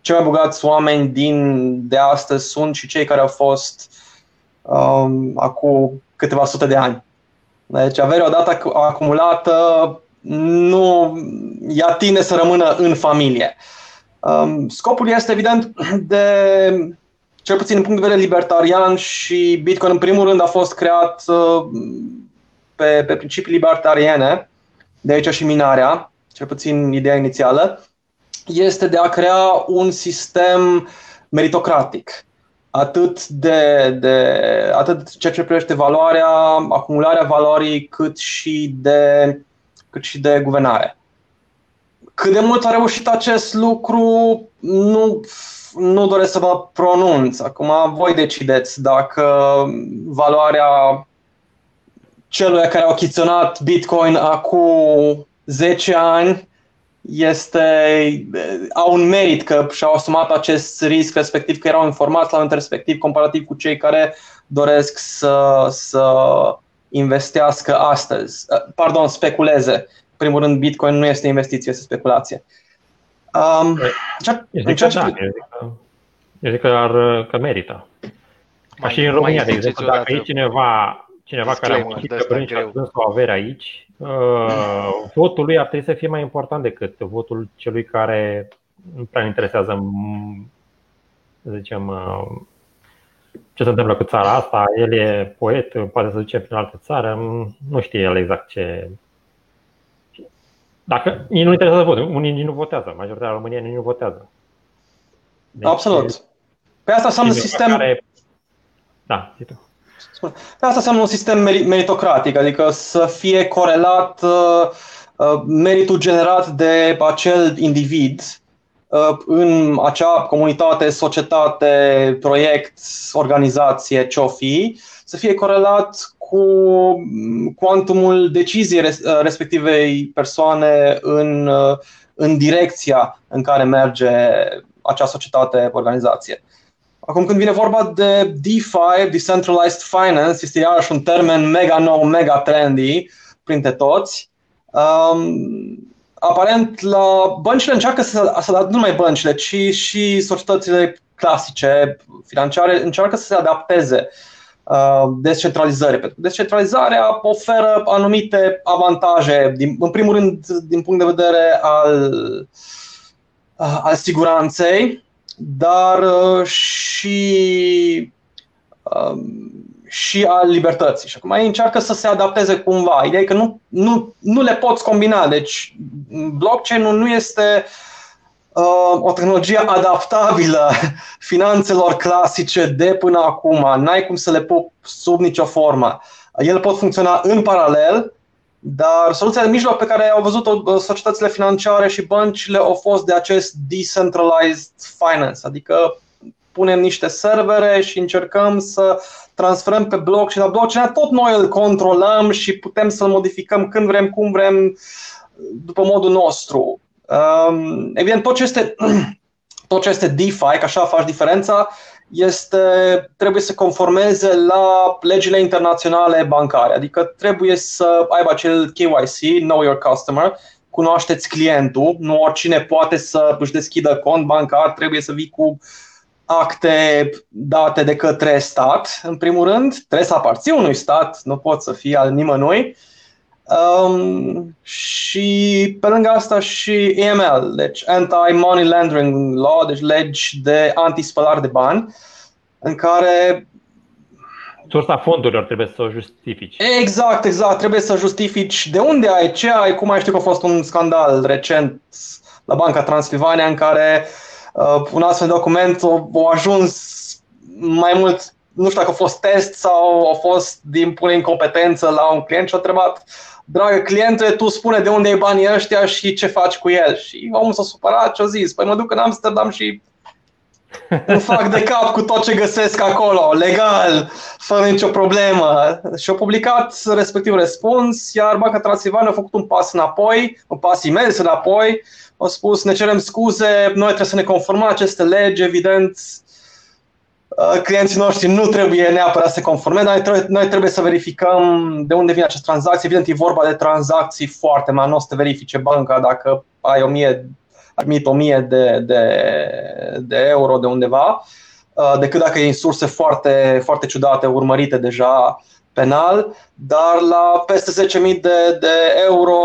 Speaker 2: cei mai bogați oameni din de astăzi sunt și cei care au fost um, acum câteva sute de ani. Deci averea odată acumulată nu ea tine să rămână în familie. Um, scopul este evident de, cel puțin din punct de vedere libertarian și Bitcoin în primul rând a fost creat uh, pe, pe principii libertariene, de aici și minarea, cel puțin ideea inițială, este de a crea un sistem meritocratic atât de, de atât ceea ce privește valoarea, acumularea valorii, cât și de, cât și de guvernare. Cât de mult a reușit acest lucru, nu, nu doresc să vă pronunț. Acum voi decideți dacă valoarea celui care a achiziționat Bitcoin acum 10 ani este, au un merit că și-au asumat acest risc, respectiv că erau informați la moment respectiv, comparativ cu cei care doresc să, să investească astăzi. Pardon, speculeze. În primul rând, Bitcoin nu este investiție, este speculație.
Speaker 3: Um, eu zic că da, eu zic că, eu zic că, ar, că merită. Mai, și în România, de exemplu, dacă e cineva, cineva care a muncit pe brânci și a o avere aici, Uh, votul lui ar trebui să fie mai important decât votul celui care nu prea interesează, să zicem, uh, ce se întâmplă cu țara asta. El e poet, poate să duce prin altă țară, nu știe el exact ce. Dacă ei nu interesează votul, unii nu votează, majoritatea României nu votează.
Speaker 2: Deci, Absolut. Pe asta înseamnă sistem. Care...
Speaker 3: Da, zi tu.
Speaker 2: Asta înseamnă un sistem meritocratic, adică să fie corelat uh, uh, meritul generat de acel individ uh, în acea comunitate, societate, proiect, organizație, ce-o fi, să fie corelat cu cuantumul deciziei respectivei persoane în, în direcția în care merge acea societate, organizație. Acum când vine vorba de DeFi, Decentralized Finance, este iarăși un termen mega nou, mega trendy printre toți. Um, aparent, la băncile încearcă să, să nu numai băncile, ci și societățile clasice, financiare, încearcă să se adapteze uh, descentralizării. Pentru că descentralizarea oferă anumite avantaje, din, în primul rând din punct de vedere al, uh, al siguranței, dar uh, și, um, și al libertății. Și acum ei încearcă să se adapteze cumva. Ideea e că nu, nu, nu le poți combina. Deci blockchain-ul nu este uh, o tehnologie adaptabilă <laughs> finanțelor clasice de până acum. N-ai cum să le pui sub nicio formă. Ele pot funcționa în paralel, dar soluția de mijloc pe care au văzut-o societățile financiare și băncile au fost de acest decentralized finance, adică punem niște servere și încercăm să transferăm pe blockchain. La blockchain tot noi îl controlăm și putem să-l modificăm când vrem, cum vrem, după modul nostru. Um, evident, tot ce este, <clears throat> tot ce este DeFi, că așa faci diferența, este, trebuie să conformeze la legile internaționale bancare, adică trebuie să aibă acel KYC, Know Your Customer, cunoașteți clientul, nu oricine poate să își deschidă cont bancar, trebuie să vii cu acte date de către stat, în primul rând, trebuie să aparții unui stat, nu poți să fii al nimănui. Um, și pe lângă asta și AML, deci Anti-Money Laundering Law, deci legi de antispălare de bani, în care
Speaker 3: sursa fondurilor trebuie să o justifici.
Speaker 2: Exact, exact. Trebuie să justifici de unde ai, ce ai. Cum mai știu că a fost un scandal recent la Banca Transilvania în care uh, un astfel de document a ajuns mai mult, nu știu dacă a fost test sau a fost din pune incompetență la un client și a întrebat dragă cliente, tu spune de unde ai banii ăștia și ce faci cu el. Și omul s-a supărat și a zis, păi mă duc în Amsterdam și îmi fac de cap cu tot ce găsesc acolo, legal, fără nicio problemă. Și au publicat respectiv răspuns, iar Banca Transilvania a făcut un pas înapoi, un pas imens înapoi, au spus ne cerem scuze, noi trebuie să ne conformăm aceste legi, evident, uh, clienții noștri nu trebuie neapărat să se conforme, dar noi trebuie, noi trebuie să verificăm de unde vine această tranzacție. Evident, e vorba de tranzacții foarte mari, nu o să te verifice banca dacă ai 1000 primit 1000 de, de, de euro de undeva, uh, decât dacă e în surse foarte, foarte ciudate, urmărite deja penal, dar la peste 10.000 de, de euro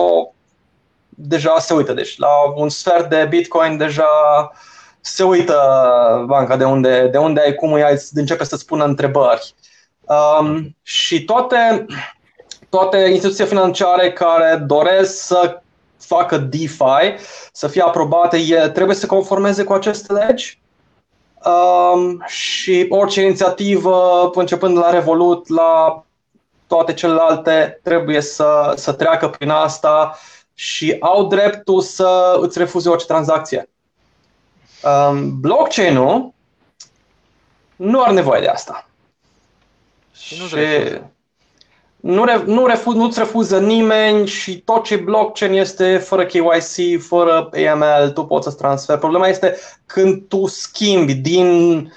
Speaker 2: deja se uită. Deci la un sfert de Bitcoin deja se uită banca de unde, de unde ai, cum îi ai, începe să spună întrebări. Um, și toate, toate instituțiile financiare care doresc să facă DeFi, să fie aprobate, e, trebuie să conformeze cu aceste legi. Um, și orice inițiativă, începând la Revolut, la toate celelalte, trebuie să, să treacă prin asta și au dreptul să îți refuze orice tranzacție. Um, blockchain-ul nu are nevoie de asta.
Speaker 1: Și nu și
Speaker 2: nu, re, nu refuz, nu-ți refuză nimeni și tot ce blockchain este fără KYC, fără AML, tu poți să transferi. Problema este când tu schimbi din uh,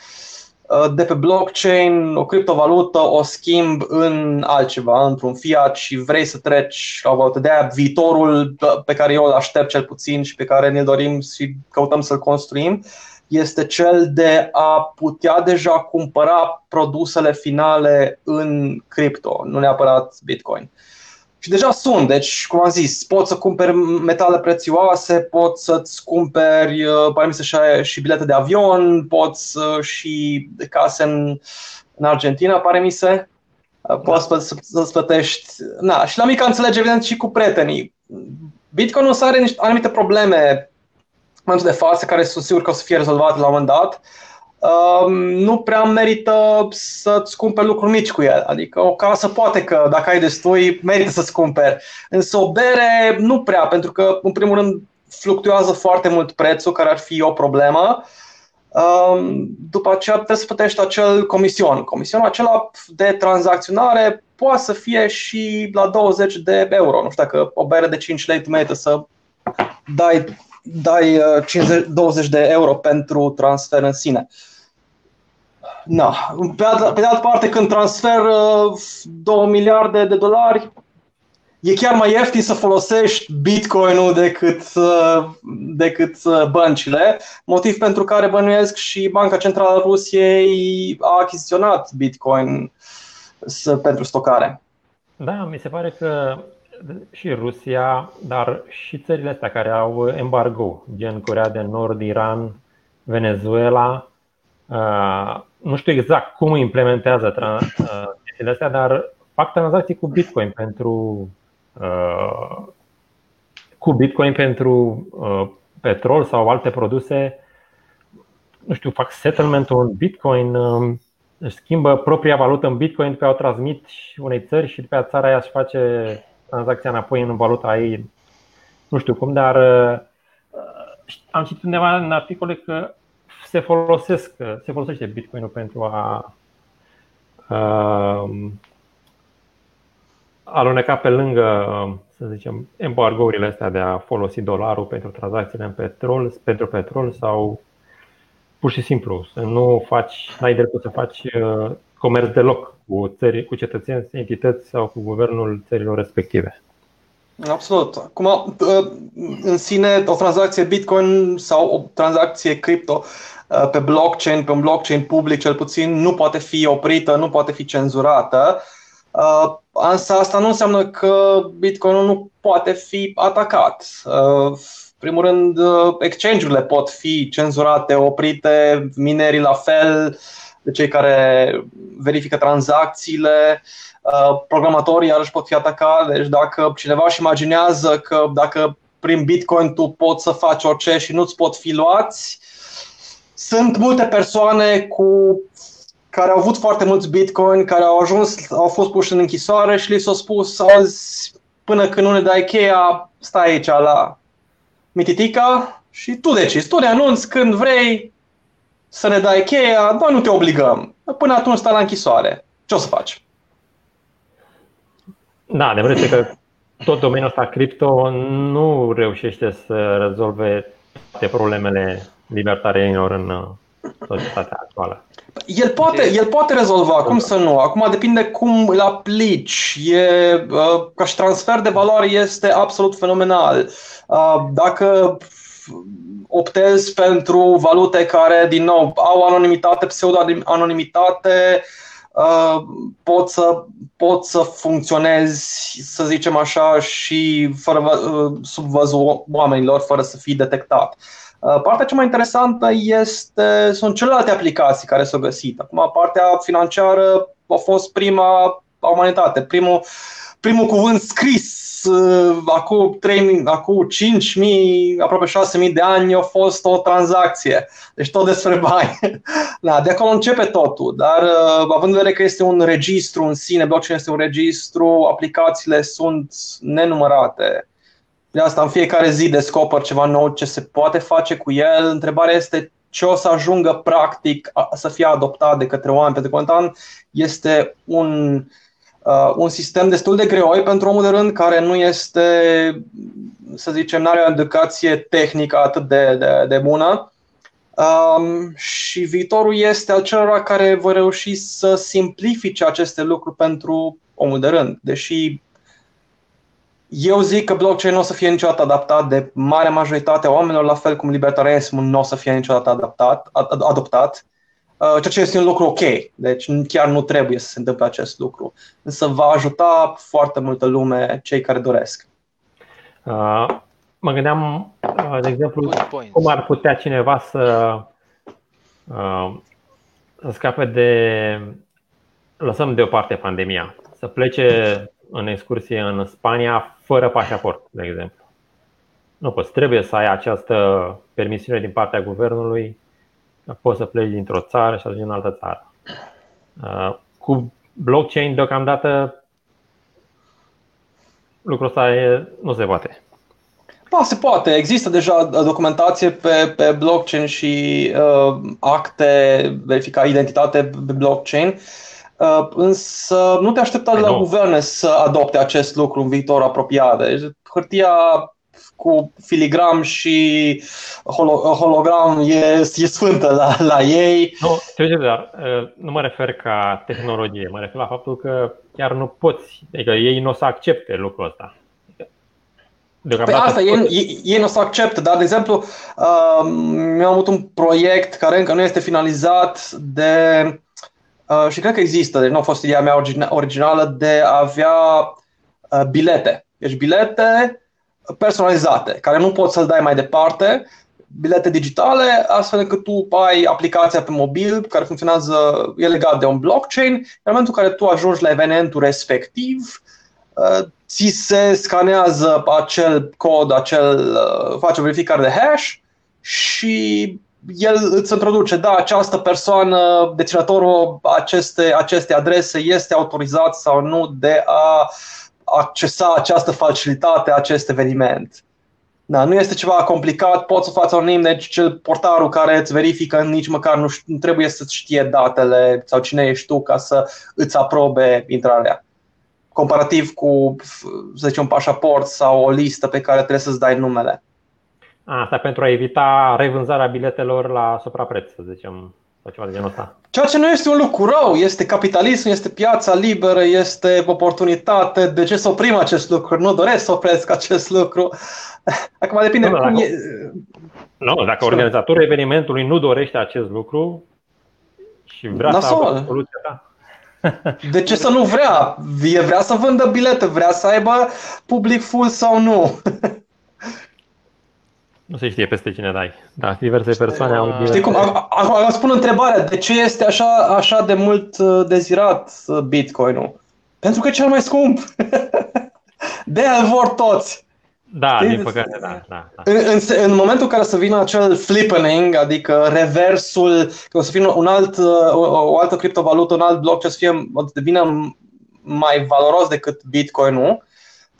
Speaker 2: de pe blockchain o criptovalută, o schimb în altceva, într-un fiat și vrei să treci la o valută. De aia viitorul pe care eu îl aștept cel puțin și pe care ne dorim și căutăm să-l construim este cel de a putea deja cumpăra produsele finale în cripto, nu neapărat Bitcoin. Și deja sunt, deci, cum am zis, poți să cumperi metale prețioase, poți să-ți cumperi, uh, pare să și bilete de avion, poți și case în, în Argentina, pare mi se. Uh, poți da. să-ți plătești. Na, și la mica înțelege, evident, și cu prietenii. Bitcoin nu are niște anumite probleme momentul de față, care sunt sigur că o să fie rezolvate la un moment dat, um, nu prea merită să-ți cumperi lucruri mici cu el. Adică o casă poate că dacă ai destui, merită să-ți cumperi. Însă o bere nu prea, pentru că în primul rând fluctuează foarte mult prețul, care ar fi o problemă. Um, după aceea trebuie să plătești acel comision. Comisionul acela de tranzacționare poate să fie și la 20 de euro. Nu știu dacă o bere de 5 lei tu merită să dai dai 50, uh, 20 de euro pentru transfer în sine. Na. Pe, pe de altă parte, când transfer 2 uh, miliarde de dolari, e chiar mai ieftin să folosești Bitcoin-ul decât, uh, decât băncile, motiv pentru care bănuiesc și Banca Centrală a Rusiei a achiziționat Bitcoin pentru stocare.
Speaker 3: Da, mi se pare că și Rusia, dar și țările astea care au embargo, gen Corea de Nord, Iran, Venezuela. Uh, nu știu exact cum implementează uh, chestiile astea, dar fac tranzacții cu Bitcoin pentru uh, cu Bitcoin pentru petrol sau alte produse. Nu știu, fac settlement-ul în Bitcoin, um, își schimbă propria valută în Bitcoin, pe o transmit unei țări și după aceea țara aia își face tranzacția înapoi în valuta ei, nu știu cum, dar uh, am citit undeva în articole că se folosesc, se folosește Bitcoin-ul pentru a uh, aluneca pe lângă, să zicem, embargourile astea de a folosi dolarul pentru tranzacțiile în petrol, pentru petrol sau pur și simplu să nu faci, n-ai dreptul să faci uh, comerț deloc cu, țări, cu cetățeni, entități sau cu guvernul țărilor respective.
Speaker 2: Absolut. Acum, uh, în sine, o tranzacție Bitcoin sau o tranzacție cripto uh, pe blockchain, pe un blockchain public cel puțin, nu poate fi oprită, nu poate fi cenzurată. Uh, însă asta nu înseamnă că Bitcoin nu poate fi atacat. În primul rând, exchange-urile pot fi cenzurate, oprite, minerii la fel, de cei care verifică tranzacțiile, uh, programatorii iarăși pot fi atacați. Deci dacă cineva își imaginează că dacă prin Bitcoin tu poți să faci orice și nu-ți pot fi luați, sunt multe persoane cu care au avut foarte mulți Bitcoin, care au ajuns, au fost puși în închisoare și li s-a spus azi până când nu ne dai cheia, stai aici la mititica și tu decizi. Tu ne anunți când vrei să ne dai cheia, dar nu te obligăm. Până atunci stai la închisoare. Ce o să faci?
Speaker 3: Da, de este că tot domeniul ăsta cripto nu reușește să rezolve toate problemele libertarienilor în uh, societatea actuală.
Speaker 2: El poate, el poate rezolva, cum să nu? Acum depinde cum îl aplici. E, uh, ca și transfer de valoare este absolut fenomenal. Uh, dacă optezi pentru valute care, din nou, au anonimitate, pseudo-anonimitate, Uh, pot să, pot să funcționezi, să zicem așa, și fără, uh, sub văzul oamenilor, fără să fii detectat. Uh, partea cea mai interesantă este, sunt celelalte aplicații care s-au găsit. Acum, partea financiară a fost prima umanitate, primul, primul cuvânt scris Uh, acum, 3, acum 5.000, aproape 6.000 de ani a fost o tranzacție. Deci tot despre <laughs> bani. Da, de acolo începe totul, dar uh, având în vedere că este un registru în sine, blockchain este un registru, aplicațiile sunt nenumărate. De asta în fiecare zi descoper ceva nou ce se poate face cu el. Întrebarea este ce o să ajungă practic să fie adoptat de către oameni, pentru că momentan este un uh, uh, un sistem destul de greoi pentru omul de rând care nu este, să zicem, nu are o educație tehnică atât de, de, de bună. Um, și viitorul este al celor care vor reuși să simplifice aceste lucruri pentru omul de rând. Deși eu zic că blockchain nu o să fie niciodată adaptat de marea majoritate a oamenilor, la fel cum libertarianismul nu o să fie niciodată adaptat, adoptat. Uh, ceea ce este un lucru ok. Deci chiar nu trebuie să se întâmple acest lucru. Însă va ajuta foarte multă lume cei care doresc.
Speaker 3: Uh, mă gândeam, uh, de exemplu, cum ar putea cineva să, uh, să scape de. Lăsăm deoparte pandemia, să plece în excursie în Spania fără pașaport, de exemplu. Nu poți, trebuie să ai această permisiune din partea guvernului poți să pleci dintr-o țară și ajungi în altă țară. Uh, cu blockchain, deocamdată, lucrul ăsta e, nu se poate.
Speaker 2: Da, se poate. Există deja documentație pe, pe blockchain și uh, acte, verifica identitate pe blockchain, uh, însă nu te aștepta de la păi guverne să adopte acest lucru în viitor apropiat. Deci, hârtia cu filigram și hologram e, e sfântă la, la ei.
Speaker 3: Nu, dar nu mă refer ca tehnologie, mă refer la faptul că chiar nu poți, adică ei nu o să accepte lucrul ăsta.
Speaker 2: Păi asta, ei, ei, ei nu o să accepte, dar, de exemplu, uh, mi-am avut un proiect care încă nu este finalizat de, uh, și cred că există, deci nu a fost ideea mea originală, de a avea uh, bilete. Deci bilete personalizate, care nu poți să-l dai mai departe, bilete digitale, astfel încât tu ai aplicația pe mobil care funcționează, e legat de un blockchain, în momentul în care tu ajungi la evenimentul respectiv, uh, ți se scanează acel cod, acel, uh, face verificare de hash și el îți introduce, da, această persoană, deținătorul aceste, aceste adrese este autorizat sau nu de a uh, accesa această facilitate, acest eveniment. Da, nu este ceva complicat, poți să faci anonim, deci cel portarul care îți verifică nici măcar nu, nu trebuie să știe datele sau cine ești tu ca să îți aprobe intrarea. Comparativ cu, să zicem, un pașaport sau o listă pe care trebuie să-ți dai numele.
Speaker 3: Asta pentru a evita revânzarea biletelor la suprapreț, să zicem sau ceva de genul ăsta.
Speaker 2: Ceea ce nu este un lucru rău, este capitalism, este piața liberă, este oportunitate. De ce să oprim acest lucru? Nu doresc să opresc acest lucru. <laughs> Acum depinde
Speaker 3: nu,
Speaker 2: cum
Speaker 3: dacă, e... Nu, dacă organizatorul evenimentului nu dorește acest lucru și vrea da, să aibă soluția ta. <laughs>
Speaker 2: De ce să nu vrea? E vrea să vândă bilete, vrea să aibă public full sau nu. <laughs>
Speaker 3: Nu se știe peste cine dai. Da, diverse persoane au diverse...
Speaker 2: Știi cum? Acum spun întrebarea, de ce este așa, așa de mult uh, dezirat uh, Bitcoin-ul? Pentru că e cel mai scump. <laughs> de el vor toți.
Speaker 3: Da, Știi? din păcate, da. da, da.
Speaker 2: În, în, în momentul în care să vină acel flippening, adică reversul, că o să fie un alt, uh, o, o altă criptovalută, un alt bloc ce să fie, o să devină mai valoros decât Bitcoin-ul,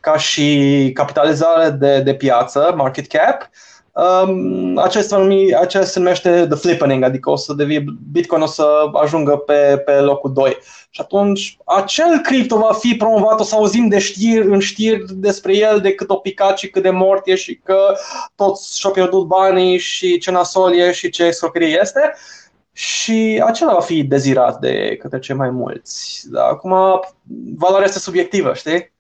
Speaker 2: ca și capitalizare de, de piață, market cap, um, acest, numi, acest se numește the flippening, adică o să devii, Bitcoin o să ajungă pe, pe locul 2. Și atunci acel cripto va fi promovat, o să auzim de știri, în știri despre el, de cât o picat și cât de mort e și că toți și-au pierdut banii și ce nasol e și ce scrocherie este. Și acela va fi dezirat de către cei mai mulți. Da, acum, valoarea este subiectivă, știi?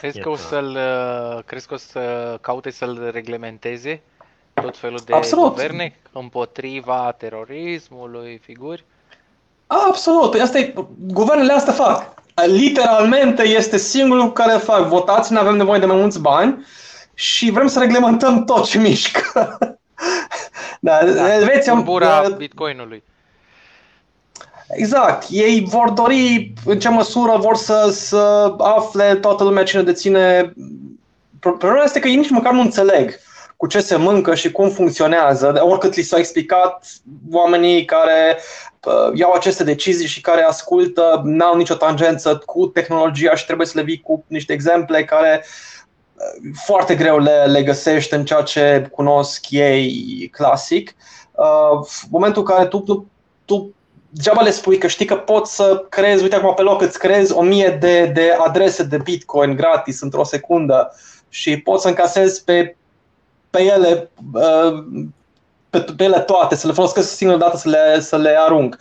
Speaker 1: Crezi că o să-l, crezi că o să caute să-l reglementeze tot felul de Absolut. guverne împotriva terorismului, figuri?
Speaker 2: Absolut. Păi asta e, guvernele astea fac. Literalmente este singurul care fac. Votați, nu avem nevoie de mai mulți bani și vrem să reglementăm tot ce mișcă. <laughs>
Speaker 1: da, da, Elveția... Bura bitcoinului.
Speaker 2: Exact. Ei vor dori în ce măsură vor să, să afle toată lumea cine deține. Problema este că ei nici măcar nu înțeleg cu ce se mâncă și cum funcționează. Oricât li s-a explicat oamenii care uh, iau aceste decizii și care ascultă, n-au nicio tangență cu tehnologia și trebuie să le vii cu niște exemple care uh, foarte greu le, le găsești în ceea ce cunosc ei clasic. Uh, momentul în care tu, tu, tu degeaba le spui că știi că poți să creezi, uite acum pe loc îți creezi o mie de, de adrese de Bitcoin gratis într-o secundă și poți să încasezi pe, pe ele uh, pe, pe ele toate, să le folosesc singură dată să le, să le arunc.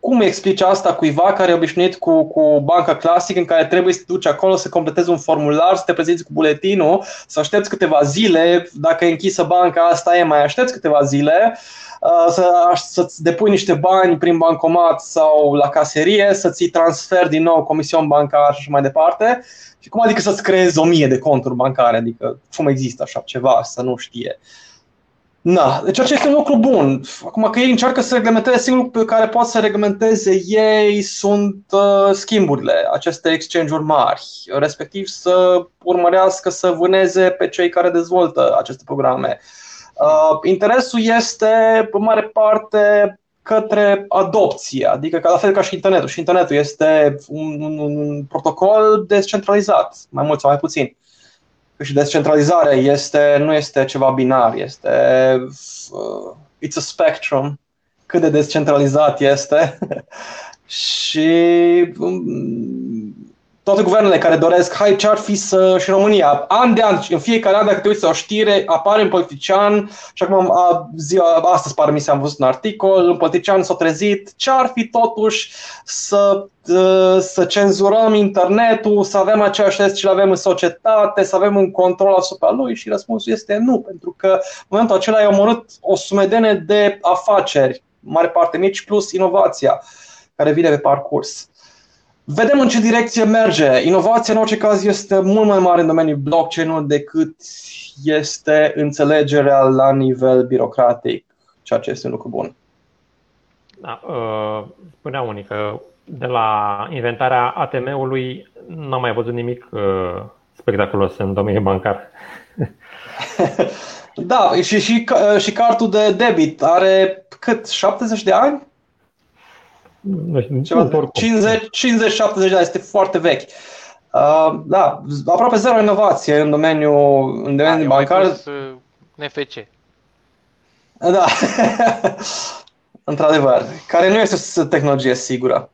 Speaker 2: Cum explici asta cuiva care e obișnuit cu, cu banca clasică în care trebuie să te duci acolo să completezi un formular, să te prezinți cu buletinul, să aștepți câteva zile, dacă e închisă banca asta e, mai aștepți câteva zile, uh, Uh, să, să-ți depui niște bani prin bancomat sau la caserie, să ți transfer din nou comision bancar și așa mai departe. Și cum adică să-ți creezi o mie de conturi bancare? Adică cum există așa ceva, să nu știe. Na, deci acesta este un lucru bun. Acum că ei încearcă să reglementeze, singurul pe care pot să reglementeze ei sunt uh, schimburile, aceste exchange-uri mari, respectiv să urmărească să vâneze pe cei care dezvoltă aceste programe. Uh, Uh, interesul este, în mare parte, către adopție, adică ca la fel ca și internetul. Și internetul este un, un, un protocol descentralizat, mai mult sau mai puțin. Și descentralizarea este, nu este ceva binar, este uh, it's a spectrum, cât de descentralizat este. <laughs> și um, toate guvernele care doresc, hai ce ar fi să, și România, an de an, în fiecare an, dacă te uiți la o știre, apare un politician, și acum a, ziua, astăzi pară mi s-a văzut un articol, un politician s-a trezit, ce ar fi totuși să, ă, să cenzurăm internetul, să avem aceeași legi ce le avem în societate, să avem un control asupra lui și răspunsul este nu, pentru că în momentul acela ai omorât o sumedenie de afaceri, mare parte mici, plus inovația care vine pe parcurs. Vedem în ce direcție merge. Inovația, în orice caz, este mult mai mare în domeniul blockchain decât este înțelegerea la nivel birocratic, ceea ce este un lucru bun.
Speaker 3: Da, uh, spunea unii că de la inventarea ATM-ului n-am mai văzut nimic uh, spectaculos în domeniul bancar. <laughs>
Speaker 2: da, și, și, și cartul de debit are cât? 70 de ani?
Speaker 3: Nu știu, Ceva
Speaker 2: 50, 50, 70 de ani, este foarte vechi. Uh, da, aproape zero inovație în domeniul, în domeniul da, bancar. Pus, <laughs> uh,
Speaker 1: NFC.
Speaker 2: Da, într-adevăr, care nu este o tehnologie sigură.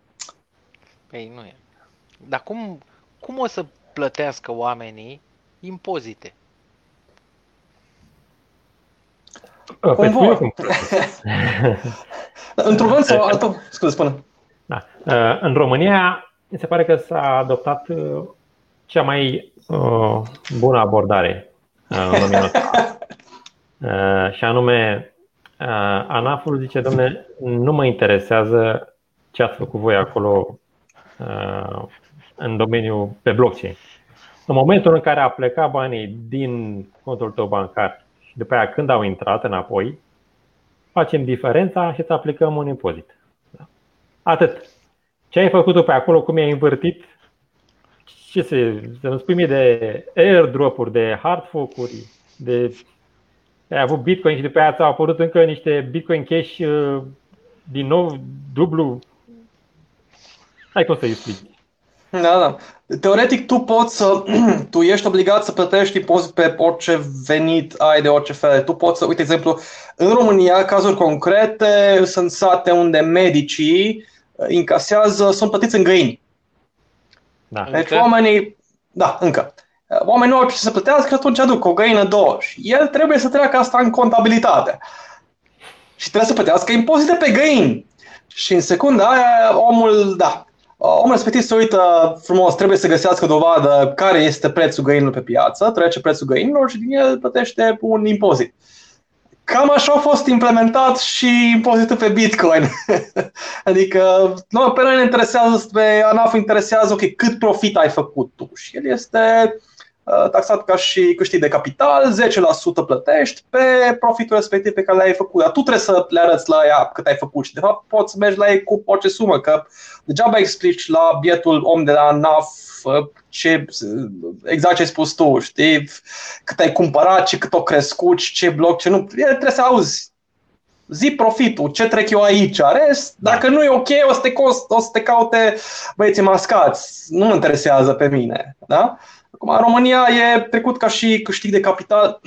Speaker 1: Păi nu e. Dar cum, cum o să plătească oamenii impozite?
Speaker 2: Cum vor? <laughs> Într-un fel sau altul? Scuze, spune.
Speaker 3: Da. Uh, în România, mi se pare că s-a adoptat uh, cea mai uh, bună abordare în domeniul ăsta. <laughs> Și anume, ANAF-ul zice, domne, nu mă interesează ce ați făcut voi acolo în domeniul pe blockchain. În momentul în care a plecat banii din contul tău bancar și după aia când au intrat înapoi, facem diferența și îți aplicăm un impozit. Da. Atât. Ce ai făcut tu pe acolo, cum ai învârtit, ce să, să nu spui mie de airdrop-uri, de hard fork-uri, de ai avut Bitcoin și după aia ți-au apărut încă niște Bitcoin Cash uh, din nou dublu. Hai cum să-i explici.
Speaker 2: Da, da. Teoretic, tu poți să, <clears throat> tu ești obligat să plătești impozit pe orice venit ai de orice fel. Tu poți să, uite, exemplu, în România, cazuri concrete, sunt sate unde medicii incasează, sunt plătiți în găini. Da. Deci încă? oamenii, da, încă. Oamenii nu au ce să plătească și atunci aduc o găină, două. Și el trebuie să treacă asta în contabilitate. Și trebuie să plătească impozite pe găini. Și în secunda aia, omul, da, omul respectiv se uită frumos, trebuie să găsească dovadă care este prețul găinilor pe piață, trece prețul găinilor și din el plătește un impozit. Cam așa a fost implementat și impozitul pe Bitcoin. <laughs> adică, nu, pe noi ne interesează, pe ANAF interesează, ok, cât profit ai făcut tu. Și el este uh, taxat ca și câștig de capital, 10% plătești pe profitul respectiv pe care l-ai făcut. Dar tu trebuie să le arăți la ea cât ai făcut și de fapt poți să mergi la ei cu orice sumă, că degeaba explici la bietul om de la ANAF ce, exact ce ai spus tu, știi? Cât ai cumpărat, ce cât o crescut, ce bloc, ce nu. Trebuie să auzi. Zi profitul, ce trec eu aici, rest, da. dacă nu e ok, o să te, cost, o să te caute băieții mascați. Nu mă interesează pe mine. Da? Acum, România e trecut ca și câștig de capital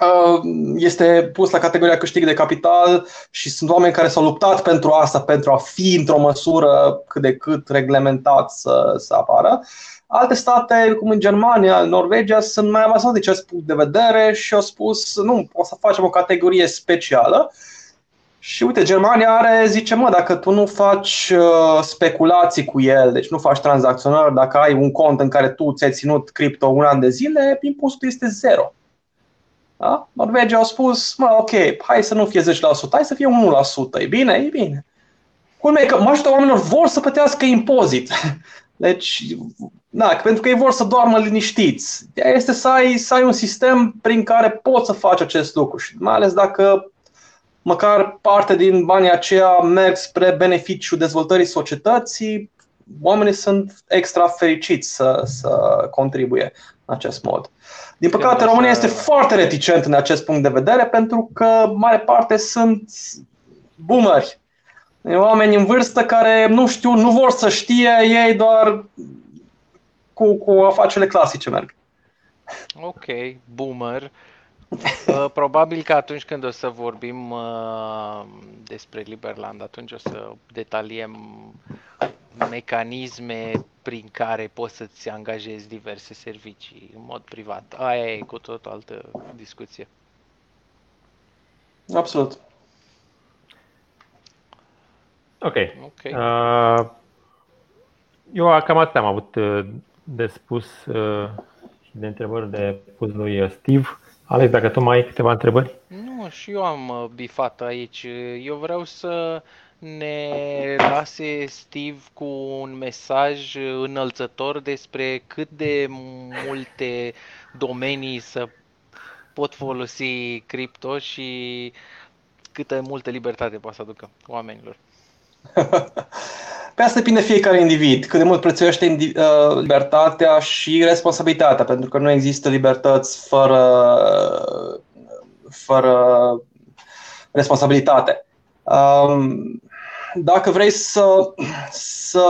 Speaker 2: uh, este pus la categoria câștig de capital și sunt oameni care s-au luptat pentru asta, pentru a fi într-o măsură cât de cât reglementat să, să apară. Alte state, cum în Germania, Norvegia, sunt mai avansate de acest punct de vedere și au spus, nu, o să facem o categorie specială. Și uite, Germania are, zice, mă, dacă tu nu faci uh, speculații cu el, deci nu faci tranzacționări, dacă ai un cont în care tu ți-ai ținut cripto un an de zile, impozitul este zero. Da? Norvegia au spus, mă, ok, hai să nu fie 10%, hai să fie 1%, e bine, e bine. Culmea e că majoritatea oamenilor vor să plătească impozit. <laughs> Deci, da, pentru că ei vor să doarmă liniștiți. Este să ai, să ai un sistem prin care poți să faci acest lucru și mai ales dacă măcar parte din banii aceia merg spre beneficiul dezvoltării societății, oamenii sunt extra fericiți să, să contribuie în acest mod. Din păcate, România este foarte reticent în acest punct de vedere pentru că mare parte sunt boomeri. Oameni în vârstă care nu știu, nu vor să știe, ei doar cu, cu afacerile clasice merg.
Speaker 1: Ok, boomer. Uh, probabil că atunci când o să vorbim uh, despre Liberland, atunci o să detaliem mecanisme prin care poți să-ți angajezi diverse servicii în mod privat. Aia e cu tot o altă discuție.
Speaker 2: Absolut.
Speaker 3: Ok. okay. Uh, eu cam atât am avut uh, de spus uh, și de întrebări de pus lui Steve. Alex, dacă tu mai ai câteva întrebări?
Speaker 1: Nu, și eu am uh, bifat aici. Eu vreau să ne lase Steve cu un mesaj înălțător despre cât de multe domenii să pot folosi cripto și câtă multă libertate poate să aducă oamenilor. <laughs>
Speaker 2: Pe asta depinde fiecare individ, cât de mult prețuiește uh, libertatea și responsabilitatea, pentru că nu există libertăți fără, fără responsabilitate. Um, dacă vrei să, să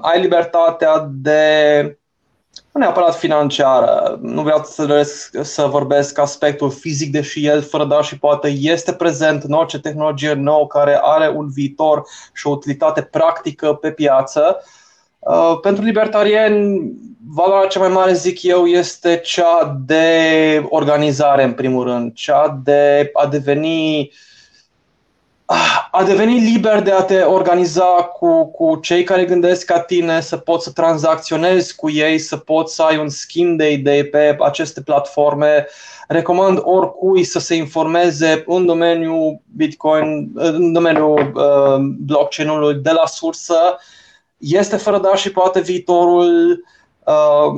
Speaker 2: ai libertatea de nu neapărat financiară, nu vreau să, să vorbesc aspectul fizic, deși el fără dar și poate este prezent în orice tehnologie nouă care are un viitor și o utilitate practică pe piață. Uh, pentru libertarieni, valoarea cea mai mare, zic eu, este cea de organizare, în primul rând, cea de a deveni uh, a deveni liber de a te organiza cu, cu cei care gândesc ca tine, să poți să tranzacționezi cu ei, să poți să ai un schimb de idei pe aceste platforme. Recomand oricui să se informeze în domeniul Bitcoin, în domeniul uh, blockchain-ului de la sursă. Este fără da și poate viitorul. Uh,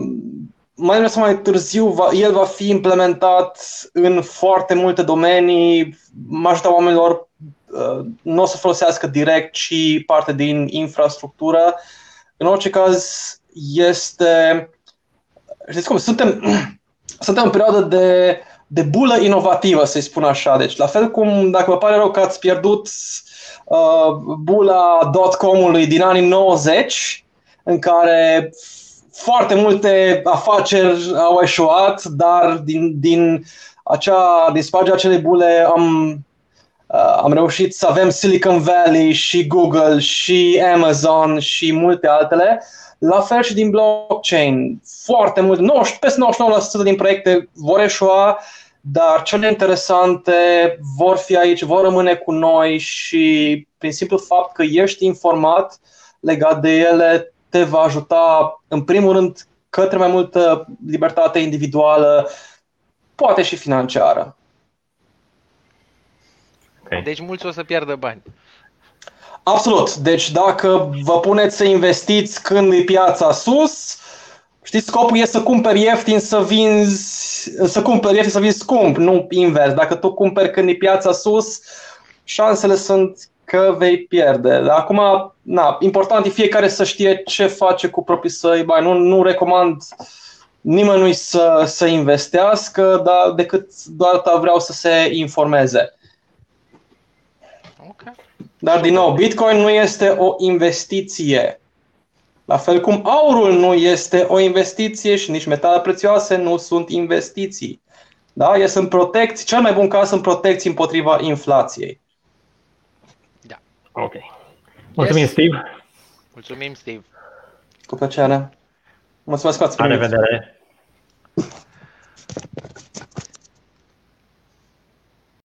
Speaker 2: mai devreme sau mai târziu, va, el va fi implementat în foarte multe domenii. Majoritatea oamenilor Uh, nu o să folosească direct, ci parte din infrastructură. În orice caz, este. Știți cum? Suntem, <clears throat> suntem în perioadă de, de bulă inovativă, să-i spun așa. Deci, la fel cum, dacă vă pare rău că ați pierdut uh, bula dot-com-ului din anii 90, în care foarte multe afaceri au eșuat, dar din, din acea, din spargerea acelei bule am, uh, am reușit să avem Silicon Valley și Google și Amazon și multe altele. La fel și din blockchain. Foarte mult, 90, peste 99% din proiecte vor eșua, dar cele interesante vor fi aici, vor rămâne cu noi și prin simplu fapt că ești informat legat de ele te va ajuta în primul rând către mai multă libertate individuală, poate și financiară.
Speaker 1: Okay. Deci mulți o să pierdă bani.
Speaker 2: Absolut. Deci dacă vă puneți să investiți când e piața sus, știți, scopul e să cumperi ieftin, să vinzi, să cumperi ieftin, să vinzi scump, nu invers. Dacă tu cumperi când e piața sus, șansele sunt că vei pierde. Acum, na, important e fiecare să știe ce face cu proprii săi bani. Nu, nu recomand nimănui să, să investească, dar decât doar vreau să se informeze. Okay. Dar, din nou, Bitcoin nu este o investiție. La fel cum aurul nu este o investiție și nici metale prețioase nu sunt investiții. Da? E sunt protecții, cel mai bun caz sunt protecții împotriva inflației.
Speaker 3: Ok. Mulțumim, yes. Steve.
Speaker 1: Mulțumim, Steve.
Speaker 2: Cu plăcere. Mulțumesc, La
Speaker 3: revedere.